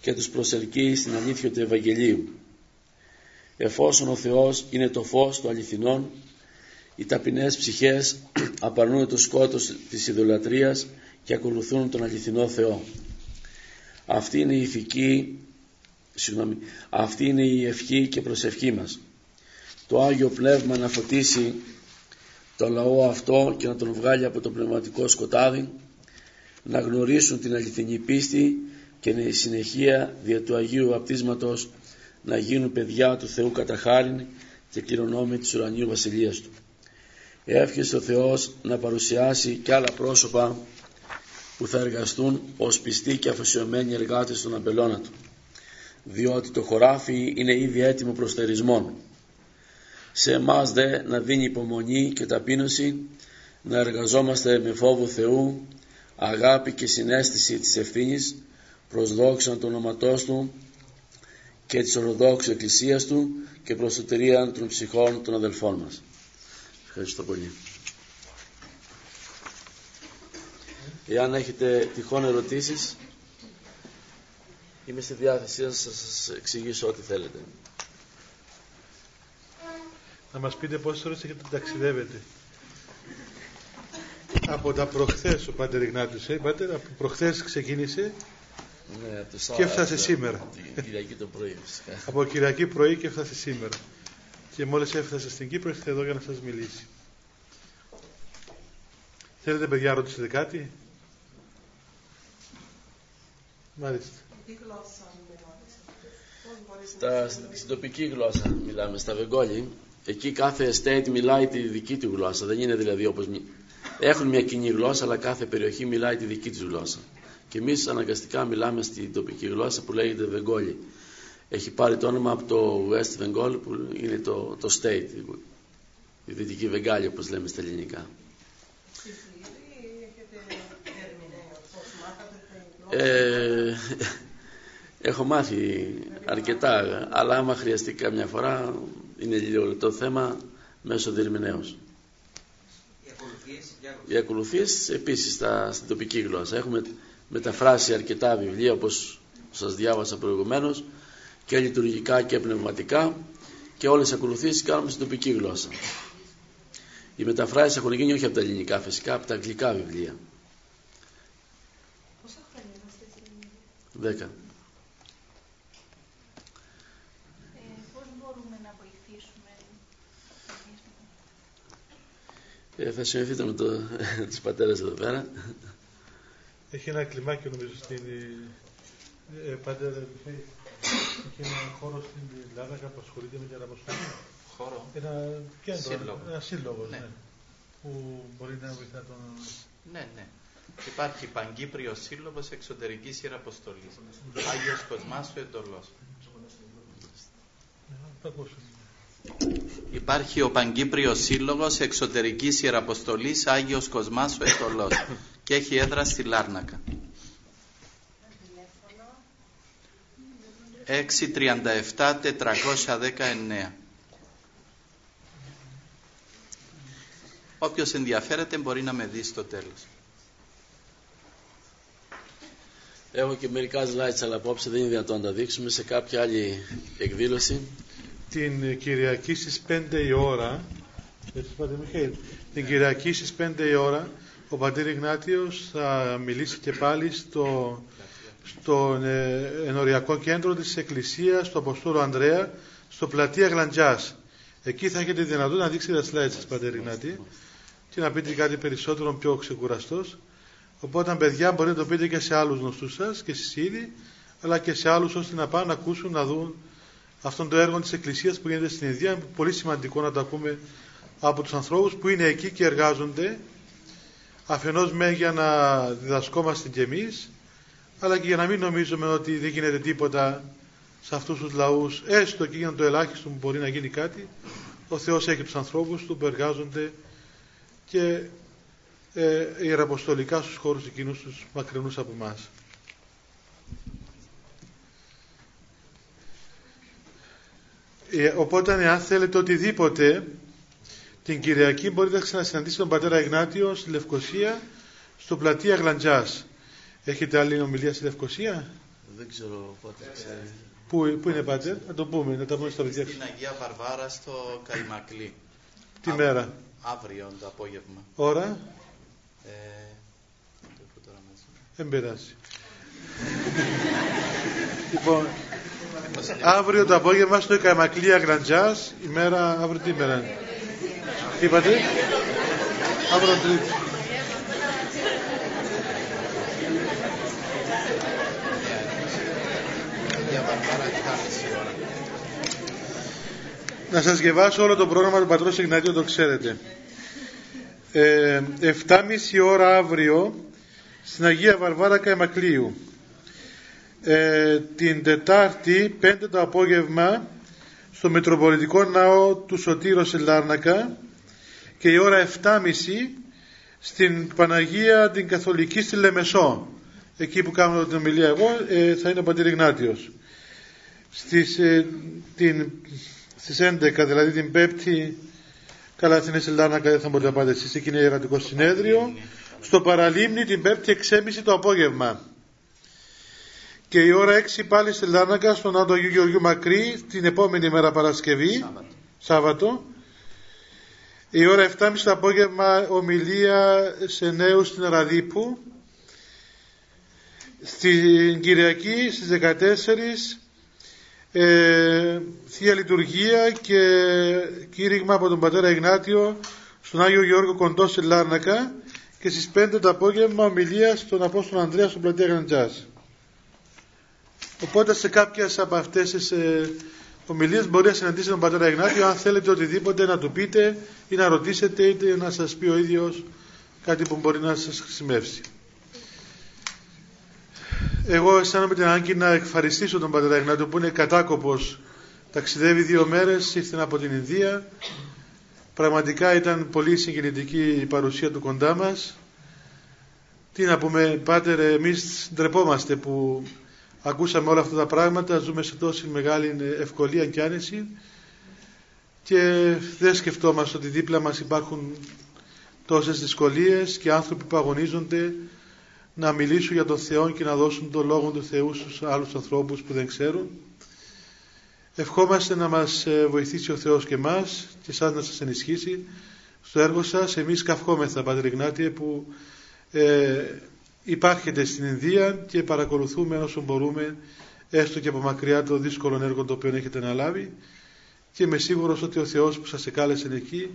και τους προσελκύει στην αλήθεια του Ευαγγελίου. Εφόσον ο Θεός είναι το φως του αληθινών, οι ταπεινές ψυχές απαρνούν το σκότος της ιδωλατρίας και ακολουθούν τον αληθινό Θεό. Αυτή είναι η ηθική, συγγνώμη, αυτή είναι η ευχή και προσευχή μας. Το Άγιο Πνεύμα να φωτίσει το λαό αυτό και να τον βγάλει από το πνευματικό σκοτάδι, να γνωρίσουν την αληθινή πίστη και η συνεχεία δια του Αγίου Βαπτίσματος να γίνουν παιδιά του Θεού κατά χάριν και κληρονόμοι της ουρανίου βασιλείας Του. Εύχεστε ο Θεός να παρουσιάσει και άλλα πρόσωπα που θα εργαστούν ως πιστοί και αφοσιωμένοι εργάτες στον αμπελώνα Του διότι το χωράφι είναι ήδη έτοιμο προς θερισμόν. Σε εμάς δε να δίνει υπομονή και ταπείνωση να εργαζόμαστε με φόβο Θεού, αγάπη και συνέστηση της ευθύνης προς δόξα του ονοματός Του και της Ορθοδόξου Εκκλησίας Του και προς σωτηρία των ψυχών των αδελφών μας. Ευχαριστώ πολύ. Εάν έχετε τυχόν ερωτήσεις, είμαι στη διάθεσή σας να σας εξηγήσω ό,τι θέλετε. Να μας πείτε πόσες ώρες έχετε ταξιδεύετε. Από τα προχθές ο Πάτερ Ιγνάτιος, ε, Πάτερ, από προχθές ξεκίνησε ναι, το και έφτασε σήμερα. Κυριακή το πρωί φυσικά. από Κυριακή πρωί και έφτασε σήμερα. Και μόλις έφτασε στην Κύπρο ήρθε εδώ για να σας μιλήσει. Θέλετε παιδιά ρωτήσετε κάτι; Μάλιστα. Στα, στην τοπική γλώσσα μιλάμε, στα Βεγγόλη. Εκεί κάθε state μιλάει τη δική του γλώσσα. Δεν είναι δηλαδή όπως... Έχουν μια κοινή γλώσσα, αλλά κάθε περιοχή μιλάει τη δική της γλώσσα. Και εμείς αναγκαστικά μιλάμε στην τοπική γλώσσα που λέγεται Βεγγόλη. Έχει πάρει το όνομα από το West Bengal που είναι το, το state, η Δυτική Βεγγάλη όπως λέμε στα ελληνικά. Ε, έχω μάθει αρκετά, αλλά άμα χρειαστεί καμιά φορά είναι λίγο το θέμα μέσω διερμηνέως. Οι ακολουθίες επίσης στα, στην τοπική γλώσσα. Έχουμε μεταφράσει αρκετά βιβλία όπως σας διάβασα προηγουμένως και λειτουργικά και πνευματικά και όλες τις ακολουθήσεις κάνουμε στην τοπική γλώσσα. Οι μεταφράσεις έχουν γίνει όχι από τα ελληνικά φυσικά, από τα αγγλικά βιβλία. Πόσα χρόνια είμαστε έτσι. Δέκα. Ε, πώς μπορούμε να βοηθήσουμε. Ε, θα συνοηθείτε με το, [LAUGHS] τους πατέρες εδώ πέρα. Έχει ένα κλιμάκιο νομίζω στην ε, ε, Πάτερ, έχει ένα χώρο στην Λάρνακα που ασχολείται με την αναποστολή. Χώρο. Ένα κέντρο, Σύλλογο. ένα σύλλογο, Ναι. ναι. που μπορεί να βοηθά τον... Ναι, ναι. Υπάρχει Παγκύπριο Σύλλογος Εξωτερικής Ιεραποστολής. Άγιος Κοσμάς ο Εντολό. Ναι, θα το ακούσουμε. Υπάρχει ο Παγκύπριος Σύλλογος Εξωτερικής Ιεραποστολής Άγιος Κοσμάς ο Εντολό. και έχει έδρα στη Λάρνακα. 637-419 Όποιος ενδιαφέρεται μπορεί να με δει στο τέλος. Έχω και μερικά slides, αλλά απόψε δεν είναι δυνατόν να τα δείξουμε σε κάποια άλλη εκδήλωση. Την Κυριακή στις 5 η ώρα, έτσι, Πάτερ Μιχαήλ, την Κυριακή στις 5 η ώρα, ο Πατήρ Ιγνάτιος θα μιλήσει και πάλι στο, στο ε, ενοριακό κέντρο της Εκκλησίας του Αποστόλου Ανδρέα, στο πλατεία Γλαντζάς. Εκεί θα έχετε δυνατότητα να δείξετε τα slides σας, Πατήρ Ιγνάτη, και να πείτε κάτι περισσότερο πιο ξεκουραστός. Οπότε, παιδιά, μπορείτε να το πείτε και σε άλλους γνωστούς σας και εσείς ήδη, αλλά και σε άλλους ώστε να πάνε να ακούσουν, να δουν αυτόν το έργο της Εκκλησίας που γίνεται στην Ινδία. Είναι πολύ σημαντικό να το ακούμε από τους ανθρώπους που είναι εκεί και εργάζονται αφενός με για να διδασκόμαστε κι εμείς αλλά και για να μην νομίζουμε ότι δεν γίνεται τίποτα σε αυτούς τους λαούς έστω και για το ελάχιστο που μπορεί να γίνει κάτι ο Θεός έχει τους ανθρώπους του που εργάζονται και ε, ιεραποστολικά στους χώρους εκείνους τους μακρινούς από εμάς. Ε, οπότε αν θέλετε οτιδήποτε την Κυριακή μπορείτε να ξανασυναντήσετε τον πατέρα Ιγνάτιο στη Λευκοσία στο πλατεία Γλαντζάς. Έχετε άλλη ομιλία στη Λευκοσία; Δεν ξέρω πότε ξέρει. Πού, πού είναι πάτε, να το πούμε, να τα πούμε στα παιδιά. Στην Αγία Βαρβάρα στο Καϊμακλή. Τι Α- μέρα, Αύριο το απόγευμα. ώρα, Ε, δεν το έχω τώρα μαζί. δεν πειράζει. λοιπόν, αύριο το απόγευμα στο Καμακλία Γραντζάς, η μέρα, αύριο τι μέρα είναι; Τι είπατε, αύριο τρίτη. Αγία Βαρβάρα 7.30 ώρα. Να σας διαβάσω όλο το πρόγραμμα του Πατρός Ιγνατίου, το ξέρετε. Ε, 7.30 ώρα αύριο στην Αγία Βαρβάρα Καϊμακλείου. Ε, την Τετάρτη, 5 το απόγευμα, στο Μητροπολιτικό Ναό του Σωτήρου σε Λάρνακα και η ώρα 7.30 στην Παναγία την Καθολική στη Λεμεσό. Εκεί που κάνω την ομιλία εγώ ε, θα είναι ο Πατήρ Ιγνάτιος. Στις, ε, την, στις 11 δηλαδή την Πέμπτη καλά στην Εσελδάνακα δεν θα μπορείτε να πάτε εσείς εκεί είναι ιερατικό συνέδριο στο Παραλίμνη την Πέμπτη 6.30 το απόγευμα και η ώρα 6 πάλι στη Λάρνακα στον Άντο Αγίου Γεωργίου Μακρύ την επόμενη μέρα Παρασκευή Σάββατο. Σάββατο η ώρα 7.30 το απόγευμα ομιλία σε νέους στην Ραδίπου στην Κυριακή στις 14 ε, Θεία Λειτουργία και κήρυγμα από τον Πατέρα Ιγνάτιο στον Άγιο Γιώργο Κοντό στη Λάρνακα και στις 5 το απόγευμα ομιλία στον Απόστολο Ανδρέας στον Πλατεία Γραντζάς. Οπότε σε κάποιες από αυτές τις ε, ομιλίες μπορεί να συναντήσετε τον Πατέρα Ιγνάτιο αν θέλετε οτιδήποτε να του πείτε ή να ρωτήσετε είτε να σας πει ο ίδιος κάτι που μπορεί να σας χρησιμεύσει. Εγώ αισθάνομαι την ανάγκη να ευχαριστήσω τον Πατέρα Ιγνάτιο που είναι κατάκοπος. Ταξιδεύει δύο μέρες, ήρθε από την Ινδία. Πραγματικά ήταν πολύ συγκινητική η παρουσία του κοντά μας. Τι να πούμε, Πάτερ, εμείς ντρεπόμαστε που ακούσαμε όλα αυτά τα πράγματα, ζούμε σε τόση μεγάλη ευκολία και άνεση και δεν σκεφτόμαστε ότι δίπλα μας υπάρχουν τόσες δυσκολίες και άνθρωποι που αγωνίζονται να μιλήσουν για τον Θεό και να δώσουν τον Λόγο του Θεού στους άλλους ανθρώπους που δεν ξέρουν. Ευχόμαστε να μας ε, βοηθήσει ο Θεός και εμάς και εσάς να σας ενισχύσει στο έργο σας. Εμείς καυχόμεθα, Πατρ Ιγνάτιε, που ε, υπάρχετε στην Ινδία και παρακολουθούμε όσο μπορούμε έστω και από μακριά το δύσκολο έργο το οποίο έχετε αναλάβει και είμαι σίγουρος ότι ο Θεός που σας εκάλεσε εκεί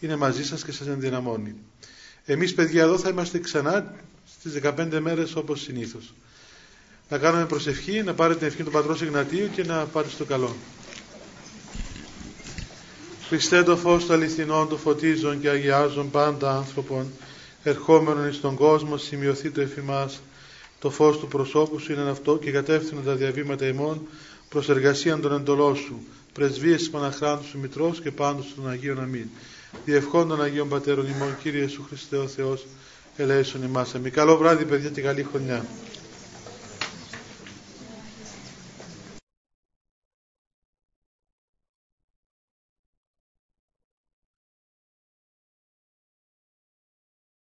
είναι μαζί σας και σας ενδυναμώνει. Εμείς παιδιά εδώ θα είμαστε ξανά στις 15 μέρες όπως συνήθως. Να κάνουμε προσευχή, να πάρετε την ευχή του Πατρός Ιγνατίου και να πάτε στο καλό. Χριστέ το φως του αληθινών, το φωτίζων και αγιάζων πάντα άνθρωπων, ερχόμενον εις τον κόσμο, σημειωθεί το εφημάς, το φως του προσώπου σου είναι αυτό και κατεύθυνον τα διαβήματα ημών προς εργασίαν των εντολών σου, πρεσβείες της Παναχράντου σου Μητρός και πάντως των Αγίων Αμήν. Διευχών των Αγίων Πατέρων ημών, Κύριε Ιησού Χριστέ ο Θεός, ελέησον ημάς. Καλό βράδυ παιδιά και καλή χρονιά.